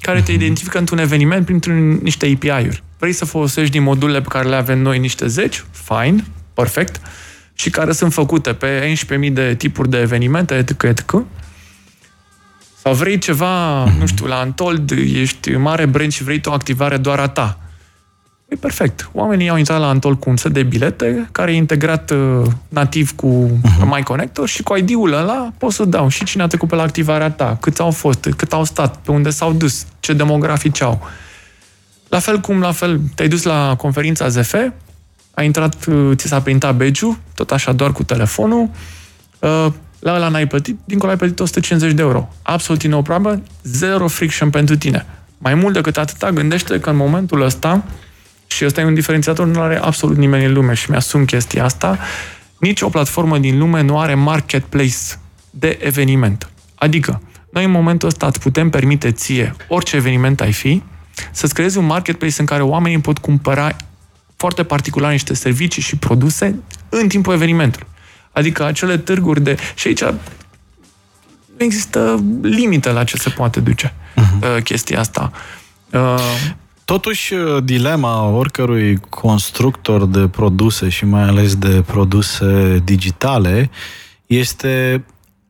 S4: care te mhm. identifică într-un eveniment printr-un niște API-uri. Vrei să folosești din modulele pe care le avem noi niște zeci? Fine, perfect. Și care sunt făcute pe 11.000 de tipuri de evenimente, etc., etc. Sau vrei ceva, mm-hmm. nu știu, la Antold, ești mare brand și vrei o activare doar a ta. E perfect. Oamenii au intrat la Antol cu un set de bilete care e integrat uh, nativ cu uh-huh. My Connector și cu ID-ul ăla pot să dau și cine a trecut pe la activarea ta, câți au fost, cât au stat, pe unde s-au dus, ce demografici au. La fel cum, la fel, te-ai dus la conferința ZF, ai intrat, uh, ți s-a printat badge tot așa doar cu telefonul, uh, la ăla n-ai plătit, dincolo ai plătit 150 de euro. Absolut no problem, zero friction pentru tine. Mai mult decât atâta, gândește că în momentul ăsta, și ăsta e un diferențiator, nu are absolut nimeni în lume și mi-asum chestia asta, nici o platformă din lume nu are marketplace de eveniment. Adică, noi în momentul ăsta îți putem permite ție, orice eveniment ai fi, să-ți creezi un marketplace în care oamenii pot cumpăra foarte particular niște servicii și produse în timpul evenimentului. Adică acele târguri de... Și aici nu există limite la ce se poate duce uh-huh. chestia asta. Uh,
S1: Totuși, uh, dilema oricărui constructor de produse și mai ales de produse digitale este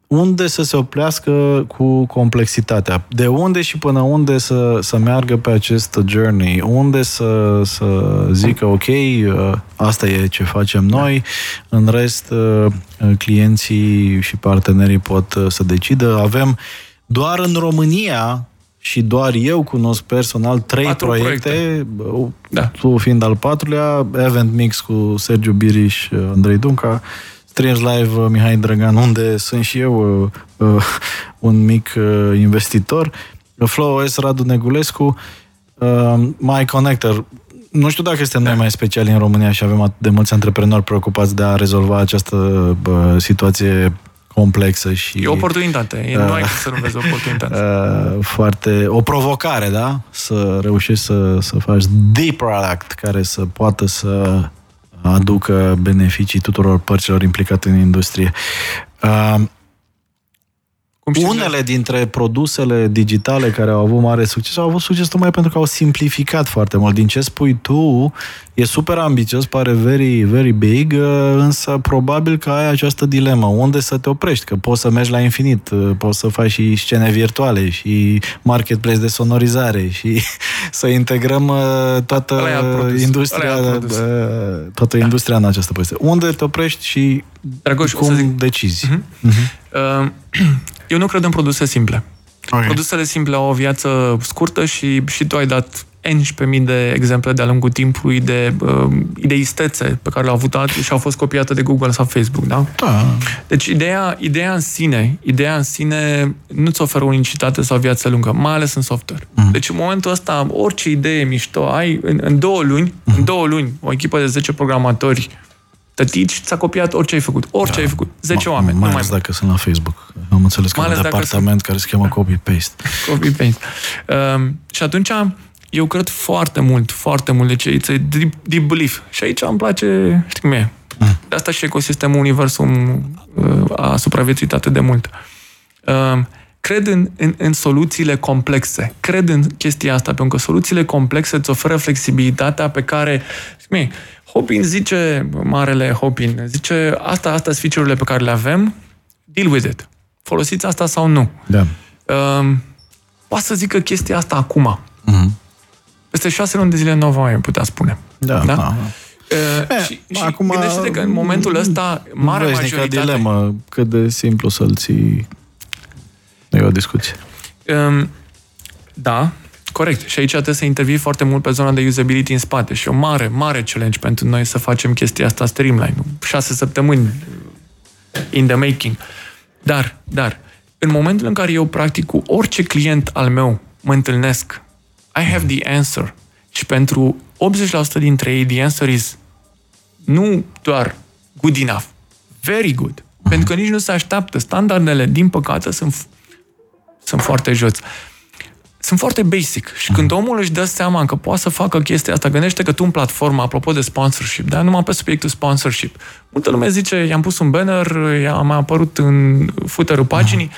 S1: unde să se oplească cu complexitatea. De unde și până unde să, să meargă pe acest journey. Unde să, să zică, ok, uh, asta e ce facem noi, în rest uh, clienții și partenerii pot să decidă. Avem doar în România și doar eu cunosc personal trei Patru proiecte, proiecte. Da. tu fiind al patrulea, Event Mix cu Sergiu Biriș, Andrei Dunca, Strange Live Mihai Drăgan, unde sunt și eu uh, uh, un mic uh, investitor, Flow OS Radu Negulescu, uh, My Connector. Nu știu dacă suntem da. noi mai speciali în România și avem atât de mulți antreprenori preocupați de a rezolva această uh, situație complexă și...
S4: E o oportunitate. Uh, nu ai cum să nu vezi o oportunitate.
S1: Uh, foarte... O provocare, da? Să reușești să, să faci the product care să poată să aducă beneficii tuturor părților implicate în industrie. Uh, cum Unele dintre produsele digitale care au avut mare succes au avut succes tocmai pentru că au simplificat foarte mult. Din ce spui tu, e super ambițios, pare very, very big, uh, însă probabil că ai această dilemă. Unde să te oprești? Că poți să mergi la infinit, uh, poți să faci și scene virtuale și marketplace de sonorizare și să integrăm uh, toată industria, toată da. industria în această poveste. Unde te oprești și Dragoș, cum zic... decizi? Uh-huh. Uh-huh.
S4: Uh, eu nu cred în produse simple. Okay. Produsele simple au o viață scurtă și, și tu ai dat 11.000 de exemple de-a lungul timpului de uh, idei istețe pe care le-au avut alții și au fost copiate de Google sau Facebook, da? Da. Deci ideea, ideea în sine, ideea în sine nu-ți oferă unicitate sau viață lungă, mai ales în software. Mm. Deci în momentul ăsta, orice idee mișto ai, în, în două luni, mm. în două luni, o echipă de 10 programatori tătici, ți-a copiat orice ai făcut. Orice da. ai făcut. 10
S1: Ma,
S4: oameni.
S1: Mai ales dacă sunt la Facebook. Am înțeles că un departament sunt... care se cheamă da. copy-paste.
S4: Copy-paste. Uh, și atunci, eu cred foarte mult, foarte mult de ce it's a deep, deep belief. Și aici îmi place, știi cum e, mm. de asta și ecosistemul universum uh, a supraviețuit atât de mult. Uh, Cred în, în, în soluțiile complexe. Cred în chestia asta, pentru că soluțiile complexe îți oferă flexibilitatea pe care... Mie, Hopin zice, marele Hopin, zice, asta, asta sunt feature-urile pe care le avem, deal with it. Folosiți asta sau nu.
S1: Da.
S4: Um, poate să zică chestia asta acum.
S1: Mhm.
S4: Peste șase luni de zile nu o mai putea spune.
S1: Da,
S4: da?
S1: da.
S4: Uh, și, și acum, gândește că în momentul ăsta, mare
S1: veșnică
S4: majoritate...
S1: dilemă, cât de simplu să-l ții... E o discuție.
S4: Um, da, corect. Și aici trebuie să intervii foarte mult pe zona de usability în spate. Și o mare, mare challenge pentru noi să facem chestia asta streamline. Șase săptămâni in the making. Dar, dar, în momentul în care eu practic cu orice client al meu mă întâlnesc, I have the answer. Și pentru 80% dintre ei, the answer is nu doar good enough, very good. Pentru că nici nu se așteaptă. Standardele, din păcate, sunt, sunt foarte jos. Sunt foarte basic. Și când omul își dă seama că poate să facă chestia asta, gândește că tu în platformă, apropo de sponsorship, da? numai pe subiectul sponsorship, multă lume zice, i-am pus un banner, i-a mai apărut în footerul paginii.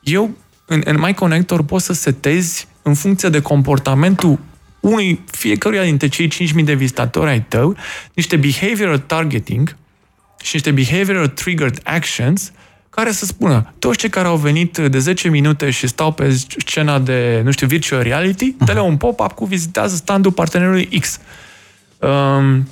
S4: Eu, în, în My Connector, poți să setezi în funcție de comportamentul unui, fiecăruia dintre cei 5.000 de vizitatori ai tău, niște behavioral targeting și niște behavioral triggered actions care să spună, toți cei care au venit de 10 minute și stau pe scena de, nu știu, virtual reality, dă-le un pop-up cu vizitează standul partenerului X. Um,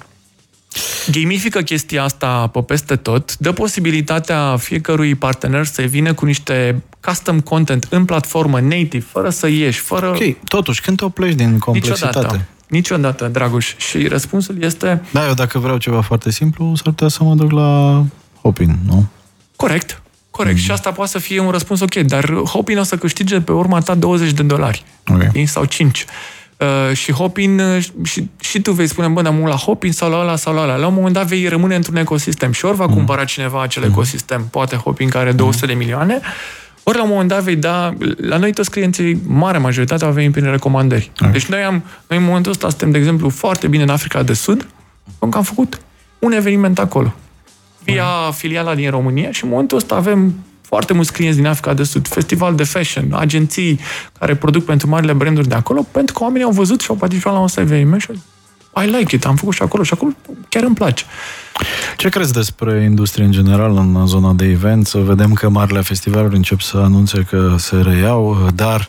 S4: gamifică chestia asta pe peste tot, dă posibilitatea fiecărui partener să vină cu niște custom content în platformă native, fără să ieși, fără...
S1: Ok, totuși, când te oplegi din complexitate?
S4: Niciodată. Niciodată, Dragoș. Și răspunsul este...
S1: Da, eu dacă vreau ceva foarte simplu, s-ar putea să mă duc la Hopin, nu?
S4: Corect. Corect. Mm. Și asta poate să fie un răspuns ok, dar Hopin o să câștige pe urma ta 20 de dolari.
S1: Ok.
S4: Sau 5. Uh, și Hopin, uh, și, și tu vei spune, bă, am la Hopin sau la ăla sau la ăla. La un moment dat vei rămâne într-un ecosistem și ori va cumpăra cineva acel ecosistem, poate Hopin care are 200 de milioane, ori la un moment dat vei da, la noi toți clienții, mare majoritate, au venit prin recomandări. Deci noi am, noi în momentul ăsta suntem, de exemplu, foarte bine în Africa de Sud, pentru că am făcut un eveniment acolo. Via filiala din România și în momentul ăsta avem foarte mulți clienți din Africa de Sud, festival de fashion, agenții care produc pentru marile branduri de acolo, pentru că oamenii au văzut și au participat la un eveniment și I like it, am făcut și acolo și acolo chiar îmi place.
S1: Ce crezi despre industrie în general în zona de event? Să vedem că marile festivaluri încep să anunțe că se reiau, dar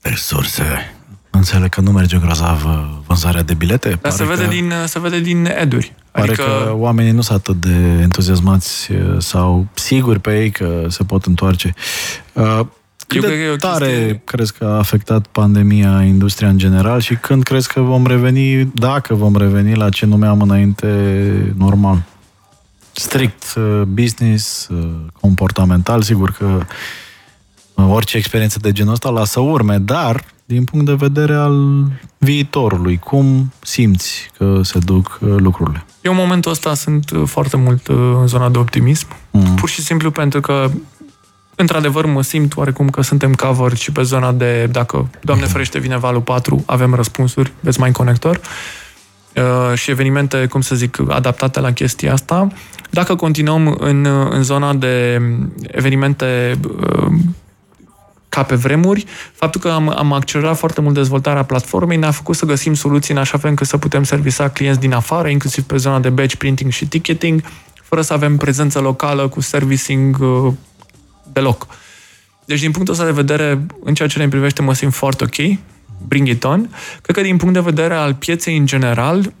S1: resurse. Înțeleg că nu merge grozav uh, vânzarea de bilete.
S4: Dar se vede,
S1: că,
S4: din, se vede din eduri.
S1: Pare
S4: Adică
S1: că oamenii nu sunt atât de entuziasmați uh, sau siguri pe ei că se pot întoarce. Uh, Cât
S4: Eu
S1: de
S4: cred că e o
S1: tare
S4: chestie-
S1: crezi că a afectat pandemia industria în general și când crezi că vom reveni, dacă vom reveni la ce numeam înainte normal? Strict uh, business, uh, comportamental, sigur că uh, orice experiență de genul ăsta lasă urme, dar din punct de vedere al viitorului, cum simți că se duc uh, lucrurile?
S4: Eu în momentul ăsta sunt uh, foarte mult uh, în zona de optimism.
S1: Mm.
S4: Pur și simplu pentru că într-adevăr mă simt oarecum că suntem covered și pe zona de dacă, Doamne ferește, vine valul 4, avem răspunsuri, veți mai conector uh, și evenimente, cum să zic, adaptate la chestia asta. Dacă continuăm în, uh, în zona de evenimente uh, ca pe vremuri, faptul că am, am accelerat foarte mult dezvoltarea platformei ne-a făcut să găsim soluții în așa fel încât să putem servisa clienți din afară, inclusiv pe zona de batch printing și ticketing, fără să avem prezență locală cu servicing uh, deloc. Deci, din punctul ăsta de vedere, în ceea ce ne privește, mă simt foarte ok, bring it on. Cred că din punct de vedere al pieței în general,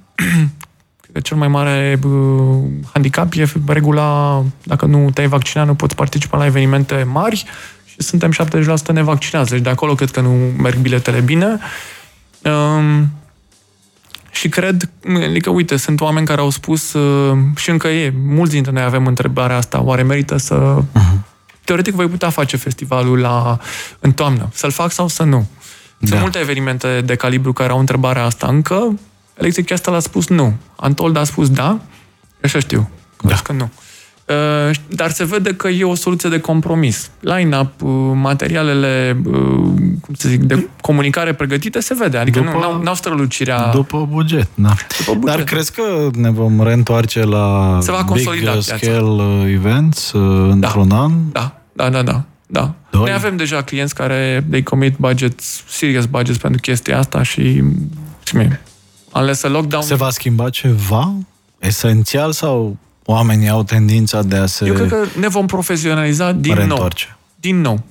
S4: cred că cel mai mare uh, handicap e regula, dacă nu te-ai vaccinat, nu poți participa la evenimente mari și suntem 70% nevaccinați. Deci de acolo cred că nu merg biletele bine. Um, și cred, adică uite, sunt oameni care au spus uh, și încă e, mulți dintre noi avem întrebarea asta, oare merită să... Uh-huh. Teoretic voi putea face festivalul la, în toamnă, să-l fac sau să nu. Sunt
S1: Da.
S4: multe evenimente de calibru care au întrebarea asta încă. Electric Castle a spus nu. Antold a spus da. Așa știu. Da. că nu. Uh, Dar se vede că e o soluție de compromis. Line-up, uh, materialele, uh, cum să zic, de comunicare pregătite, se vede. Adică
S1: După-
S4: nu, n-au, n-au strălucirea...
S1: După buget, da.
S4: După buget.
S1: Dar crezi că ne vom reîntoarce la
S4: Se va
S1: big
S4: consolida
S1: uh,
S4: piața.
S1: scale uh, events uh, într-un an?
S4: Da, da, da, da. Da.
S1: Doi.
S4: Noi avem deja clienți care they commit budgets, serious budgets pentru chestia asta și și unless a lockdown...
S1: Se va schimba ceva? Esențial sau oamenii au tendința de a se
S4: Eu cred că ne vom profesionaliza din nou.
S1: reîntoarce?
S4: Din nou.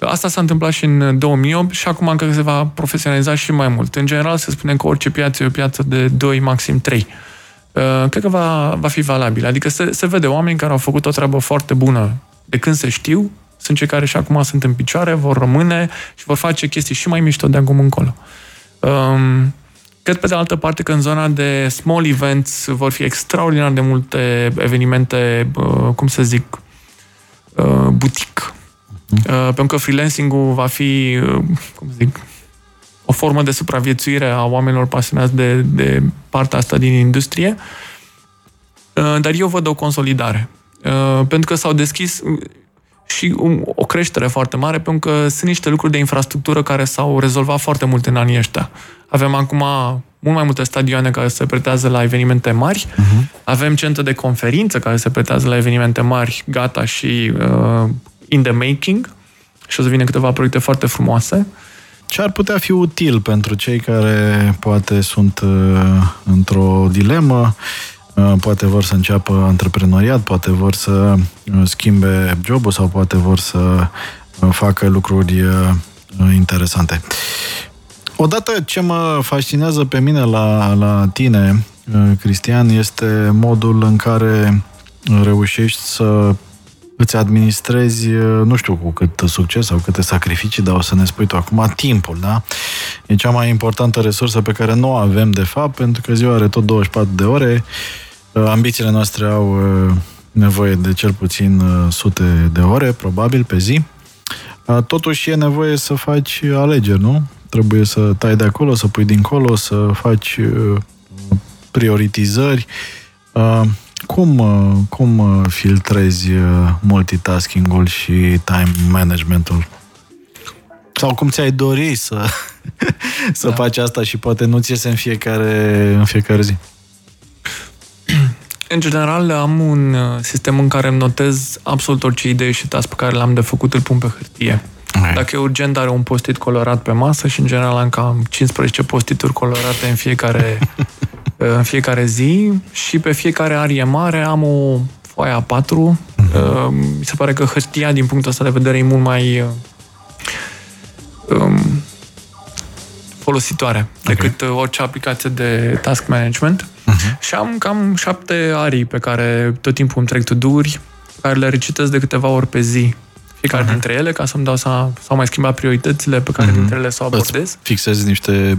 S4: Asta s-a întâmplat și în 2008 și acum cred că se va profesionaliza și mai mult. În general se spune că orice piață e o piață de 2, maxim 3. Uh, Cred că va, va fi valabil. Adică se, se vede oameni care au făcut o treabă foarte bună de când se știu, sunt cei care și acum sunt în picioare, vor rămâne și vor face chestii și mai mișto de acum încolo. Um, Cred pe de altă parte că în zona de small events vor fi extraordinar de multe evenimente, uh, cum să zic, uh, butic. Uh, pentru că freelancing-ul va fi, uh, cum să zic, o formă de supraviețuire a oamenilor pasionați de, de partea asta din industrie. Uh, Dar eu văd o consolidare. Uh, Pentru că s-au deschis uh, și um, o creștere foarte mare, pentru că sunt niște lucruri de infrastructură care s-au rezolvat foarte mult în anii ăștia. Avem acum mult mai multe stadioane care se pretează la evenimente mari, uh-huh. avem centre de conferință care se pretează la evenimente mari, gata și uh, in the making, și o să vină câteva proiecte foarte frumoase.
S1: Ce ar putea fi util pentru cei care poate sunt uh, într-o dilemă, uh, poate vor să înceapă antreprenoriat, poate vor să uh, schimbe jobul sau poate vor să uh, facă lucruri uh, interesante. Odată ce mă fascinează pe mine la, la tine, uh, Cristian, este modul în care reușești să îți administrezi, uh, nu știu cu cât succes sau câte sacrificii, dar o să ne spui tu acum, timpul, da? E cea mai importantă resursă pe care nu o avem, de fapt, pentru că ziua are tot 24 de ore, Uh, ambițiile noastre au uh, nevoie de cel puțin uh, sute de ore, probabil, pe zi. Uh, Totuși e nevoie să faci alegeri, nu? Trebuie să tai de acolo, să pui dincolo, să faci uh, prioritizări. Uh, Cum, uh, cum uh, filtrezi uh, multitasking-ul și time managementul? Sau cum ți-ai dori să, să da. faci asta și poate nu ți iese în fiecare, în fiecare zi?
S4: În general, am un uh, sistem în care îmi notez absolut orice idee și task pe care l-am de făcut, îl pun pe hârtie.
S1: Ok.
S4: Dacă e urgent, are un post-it colorat pe masă și, în general, am cam 15 post-it-uri colorate în fiecare, în fiecare zi și pe fiecare arie mare am o foaie A4. Uh, Mi se pare că hârtia, din punctul ăsta de vedere, e mult mai uh, um, folositoare decât uh, orice aplicație de task management. Uh-huh. Și am cam șapte arii pe care tot timpul îmi trec to-do-uri, pe care le recitez de câteva ori pe zi. Fiecare uh-huh. dintre ele, ca să-mi dau seama, sau mai schimba prioritățile pe care uh-huh. dintre ele să o abordez.
S1: Îți fixezi niște uh,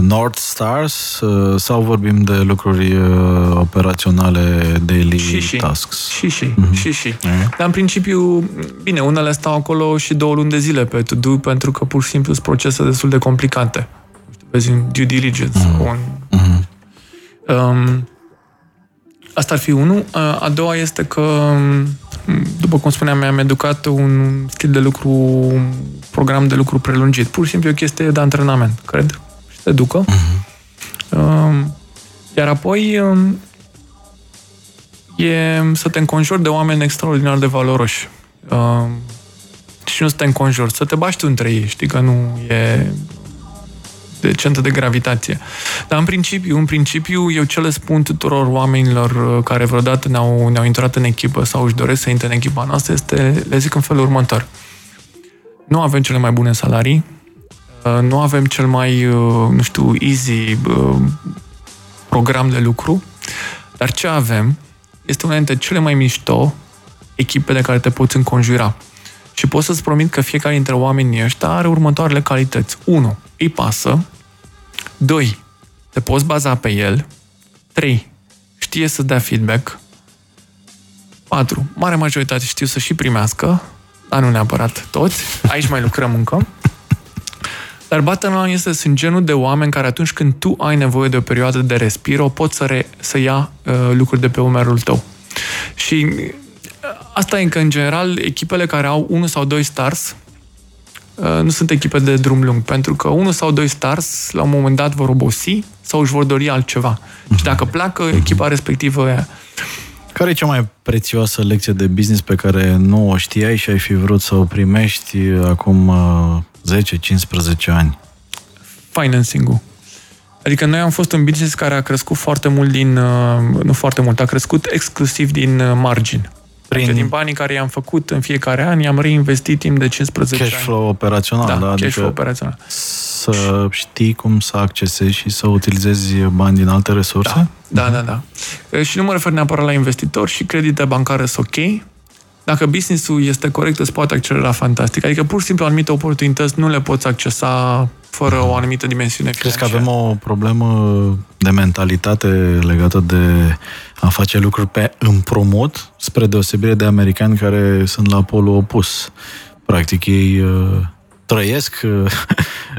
S1: North Stars uh, sau vorbim de lucruri uh, operaționale, daily
S4: Și și.
S1: tasks?
S4: Și și, și și. Dar în principiu, bine, unele stau acolo și două luni de zile pe to-do pentru că pur și simplu sunt procese destul de complicate. Nu știu, Vezi în due diligence. Mm. Un, um, asta ar fi unul. A a doua este că, um, după cum spuneam, mi-am educat un stil de lucru, un program de lucru prelungit. Pur și simplu e o chestie de antrenament, cred. Și te educă. Um, iar apoi um, e să te înconjori de oameni extraordinar de valoroși. Um, și nu să te înconjori, să te bași tu între ei, știi că nu e de centru de gravitație. Dar în principiu, în principiu, eu ce le spun tuturor oamenilor uh, care vreodată ne-au, ne-au intrat în echipă sau își doresc să intre în echipa noastră, este, le zic în felul următor. Nu avem cele mai bune salarii, uh, nu avem cel mai, uh, nu știu, easy uh, program de lucru, dar ce avem este una dintre cele mai mișto echipe de care te poți înconjura. Și pot să-ți promit că fiecare dintre oamenii ăștia are următoarele calități. 1. Îi pasă. 2. Te poți baza pe el. 3. Știe să dea feedback. 4. Mare majoritate știu să și primească, dar nu neapărat toți. Aici mai lucrăm încă. Dar bottom line este, sunt genul de oameni care atunci când tu ai nevoie de o perioadă de respiro, pot să, re, să ia uh, lucruri de pe umerul tău. Și uh, asta e că, în general, echipele care au unul sau doi stars uh, nu sunt echipe de drum lung, pentru că unul sau doi stars, la un moment dat, vor obosi sau își vor dori altceva. Și dacă pleacă, echipa respectivă
S1: Care e cea mai prețioasă lecție de business pe care nu o știai și ai fi vrut să o primești acum uh, 10-15 ani?
S4: Financing-ul. Adică noi am fost un business care a crescut foarte mult din, uh, nu foarte mult, a crescut exclusiv din uh, margin. Prin... Adică din banii care i-am făcut în fiecare an, i-am reinvestit timp de 15
S1: cash
S4: ani.
S1: flow operațional,
S4: Da,
S1: da?
S4: cash
S1: Adică
S4: flow operațional.
S1: să știi cum să accesezi și să utilizezi bani din alte resurse?
S4: Da, da, da. E, Și nu mă refer neapărat la investitori și credite bancare sunt ok. Dacă business-ul este corect, îți poate accelera fantastic. Adică pur și simplu anumite oportunități nu le poți accesa fără o anumită dimensiune
S1: Crezi că
S4: financiară.
S1: avem o problemă de mentalitate legată de a face lucruri pe împrumut, spre deosebire de americani care sunt la polul opus. Practic, ei uh, trăiesc uh,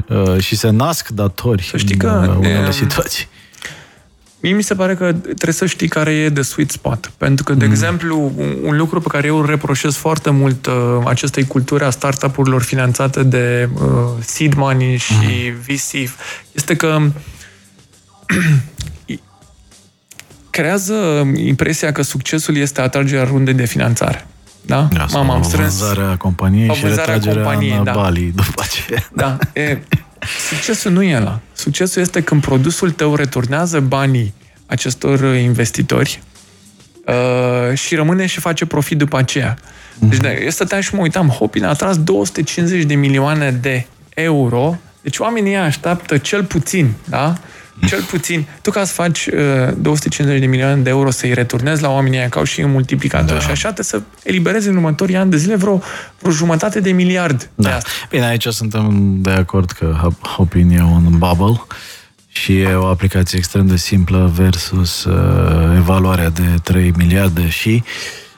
S1: uh, și se nasc datori
S4: Să știi
S1: în
S4: că,
S1: uh, unele
S4: um,
S1: situații.
S4: Mie mi se pare că trebuie să știi care e de sweet spot. Pentru că, de
S1: Mm.
S4: exemplu, un, un lucru pe care eu îl reproșez foarte mult uh, acestei culturi a startup-urilor finanțate de uh, seed money și
S1: Mm.
S4: VC este că creează impresia că succesul este atragerea rundei de finanțare. Da?
S1: Da, sau
S4: Mama, am strâns...
S1: vânzarea companiei
S4: sau
S1: și
S4: vânzarea
S1: retragerea
S4: companiei,
S1: în
S4: da.
S1: Bali după aceea.
S4: Da. E, succesul nu e ăla. Succesul este când produsul tău returnează banii acestor uh, investitori uh, și rămâne și face profit după aceea. Deci, da, eu stăteam și mă uitam, Hopin a atras 250 de milioane de euro, deci oamenii ăia așteaptă cel puțin, da? Cel puțin. Tu ca să faci uh, 250 de milioane de euro să-i returnezi la oamenii ăia, că au și un multiplicator
S1: Da.
S4: și așa, trebuie să eliberezi în următorii ani de zile vreo, vreo jumătate de miliard de
S1: Da.
S4: asta.
S1: Bine, aici suntem de acord că Hop- Hopin e un bubble și e o aplicație extrem de simplă versus uh, evaluarea de 3 miliarde și...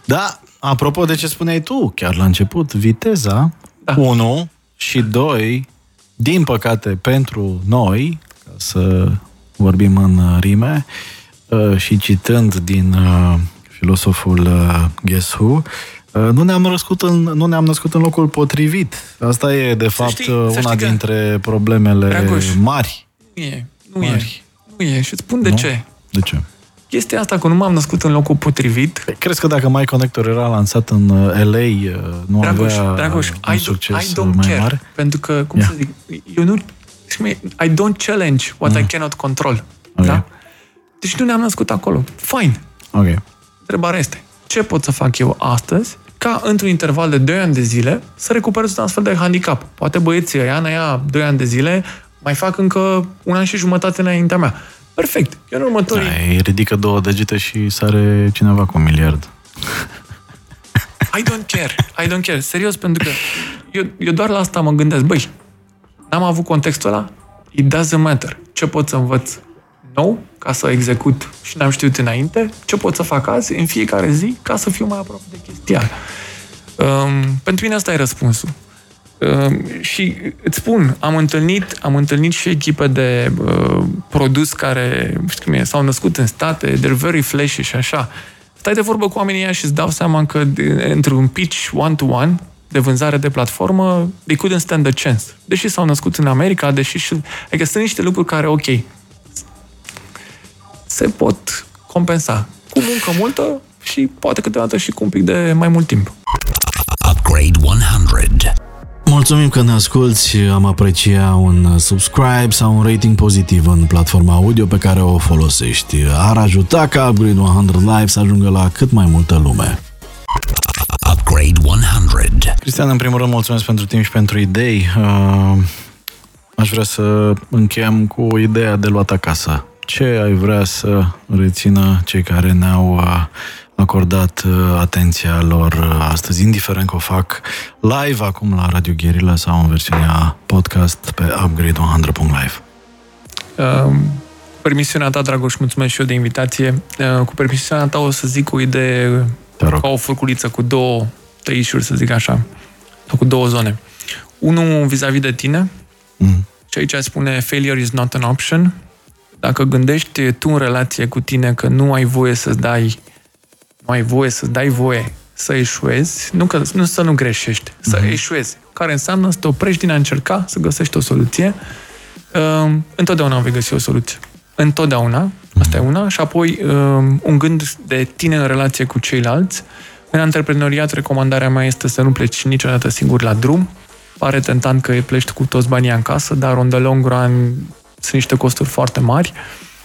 S1: Da, apropo de ce spuneai tu, chiar la început, viteza,
S4: Da.
S1: 1 și 2, din păcate pentru noi, ca să vorbim în rime, uh, și citând din uh, filosoful uh, Guess Who, uh, nu ne-am născut în, nu ne-am născut în locul potrivit. Asta e, de fapt,
S4: știi-
S1: uh,
S4: să
S1: una
S4: știi că-
S1: dintre problemele
S4: Dragoș,
S1: mari.
S4: Nu e, nu
S1: Mari.
S4: e. Nu e. Și îți spun de
S1: nu?
S4: ce.
S1: De ce?
S4: Chestia asta că nu m-am născut în locul potrivit,
S1: Crezi că dacă My Connector era lansat în uh, LA, uh, nu
S4: Dragoș,
S1: avea
S4: Dragoș,
S1: un
S4: I, do,
S1: succes
S4: I don't
S1: mai
S4: care.
S1: mare?
S4: Pentru că, cum
S1: Ia.
S4: să zic, eu nu... I don't challenge what I cannot control.
S1: Ok.
S4: Da? Deci nu ne-am născut acolo. Fine.
S1: Ok.
S4: Întrebarea este, ce pot să fac eu astăzi ca într-un interval de 2 ani de zile să recuperez un astfel de handicap? Poate băieții ăia, în aia 2 ani de zile, mai fac încă un an și jumătate înaintea mea. Perfect. Eu în următorii...
S1: Da, îi ridică două degete și sare cineva cu un miliard.
S4: I don't care. I don't care. Serios, pentru că eu, eu doar la asta mă gândesc. Băi, n-am avut contextul ăla? It doesn't matter. Ce pot să învăț nou ca să execut și n-am știut înainte? Ce pot să fac azi, în fiecare zi, ca să fiu mai aproape de chestia aia? Um, pentru mine asta e răspunsul. Um, și îți spun, am întâlnit, am întâlnit și echipe de uh, produs care, știu cum e, s-au născut în state, they're very flashy și așa. Stai de vorbă cu oamenii ăia și îți dau seama că de- într-un pitch one-to-one de vânzare de platformă, they couldn't stand a chance. Deși s-au născut în America, deși și... Adică sunt niște lucruri care, ok, se pot compensa cu muncă multă și poate câteodată și cu un pic de mai mult timp.
S3: Upgrade 100.
S1: Mulțumim că ne asculti, am aprecia un subscribe sau un rating pozitiv în platforma audio pe care o folosești. Ar ajuta ca Upgrade 100 Live să ajungă la cât mai multă lume.
S3: Upgrade 100.
S1: Cristian, în primul rând, mulțumesc pentru timp și pentru idei. Uh, Aș vrea să încheiem cu ideea de luat acasă. Ce ai vrea să rețină cei care ne-au uh, acordat uh, atenția lor uh, astăzi, indiferent că o fac live acum la Radio Guerilla sau în versiunea podcast pe upgrade100.live.
S4: Uh, permisiunea ta, Dragoș, mulțumesc și eu de invitație. Uh, cu permisiunea ta o să zic o idee
S1: Te rog.
S4: ca o furculiță cu două tăișuri, să zic așa, sau cu două zone. Unul vis-a-vis de tine,
S1: Mm.
S4: și aici spune failure is not an option. Dacă gândești tu în relație cu tine că nu ai voie să dai nu ai voie să dai voie să eșuezi, nu, că, nu să nu greșești, să
S1: Mhm.
S4: mm-hmm. eșuezi, care înseamnă să te oprești din a încerca să găsești o soluție. Uh, întotdeauna vei găsi o soluție. Întotdeauna. Asta e una. Și apoi um, un gând de tine în relație cu ceilalți. În antreprenoriat, recomandarea mea este să nu pleci niciodată singur la drum. Pare tentant că pleci cu toți banii în casă, dar on the long run sunt niște costuri foarte mari.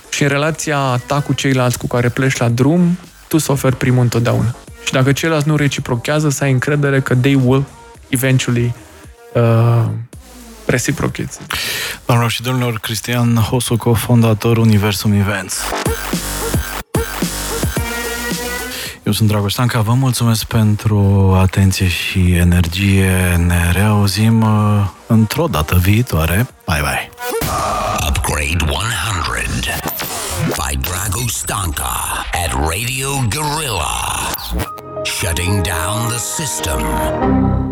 S4: Și în relația ta cu ceilalți cu care pleci la drum, tu să oferi primul întotdeauna. Și dacă ceilalți nu reciprochează, să ai încredere că they will eventually uh, reciprocate.
S1: Doamnelor și domnilor, Cristian Hosu, cofondator Universum Events. Eu sunt Dragoș Stanca, vă mulțumesc pentru atenție și energie. Ne reauzim uh, într-o dată viitoare. Bye, bye!
S3: Upgrade 100 by Drago Stanka at Radio Gorilla. Shutting down the system.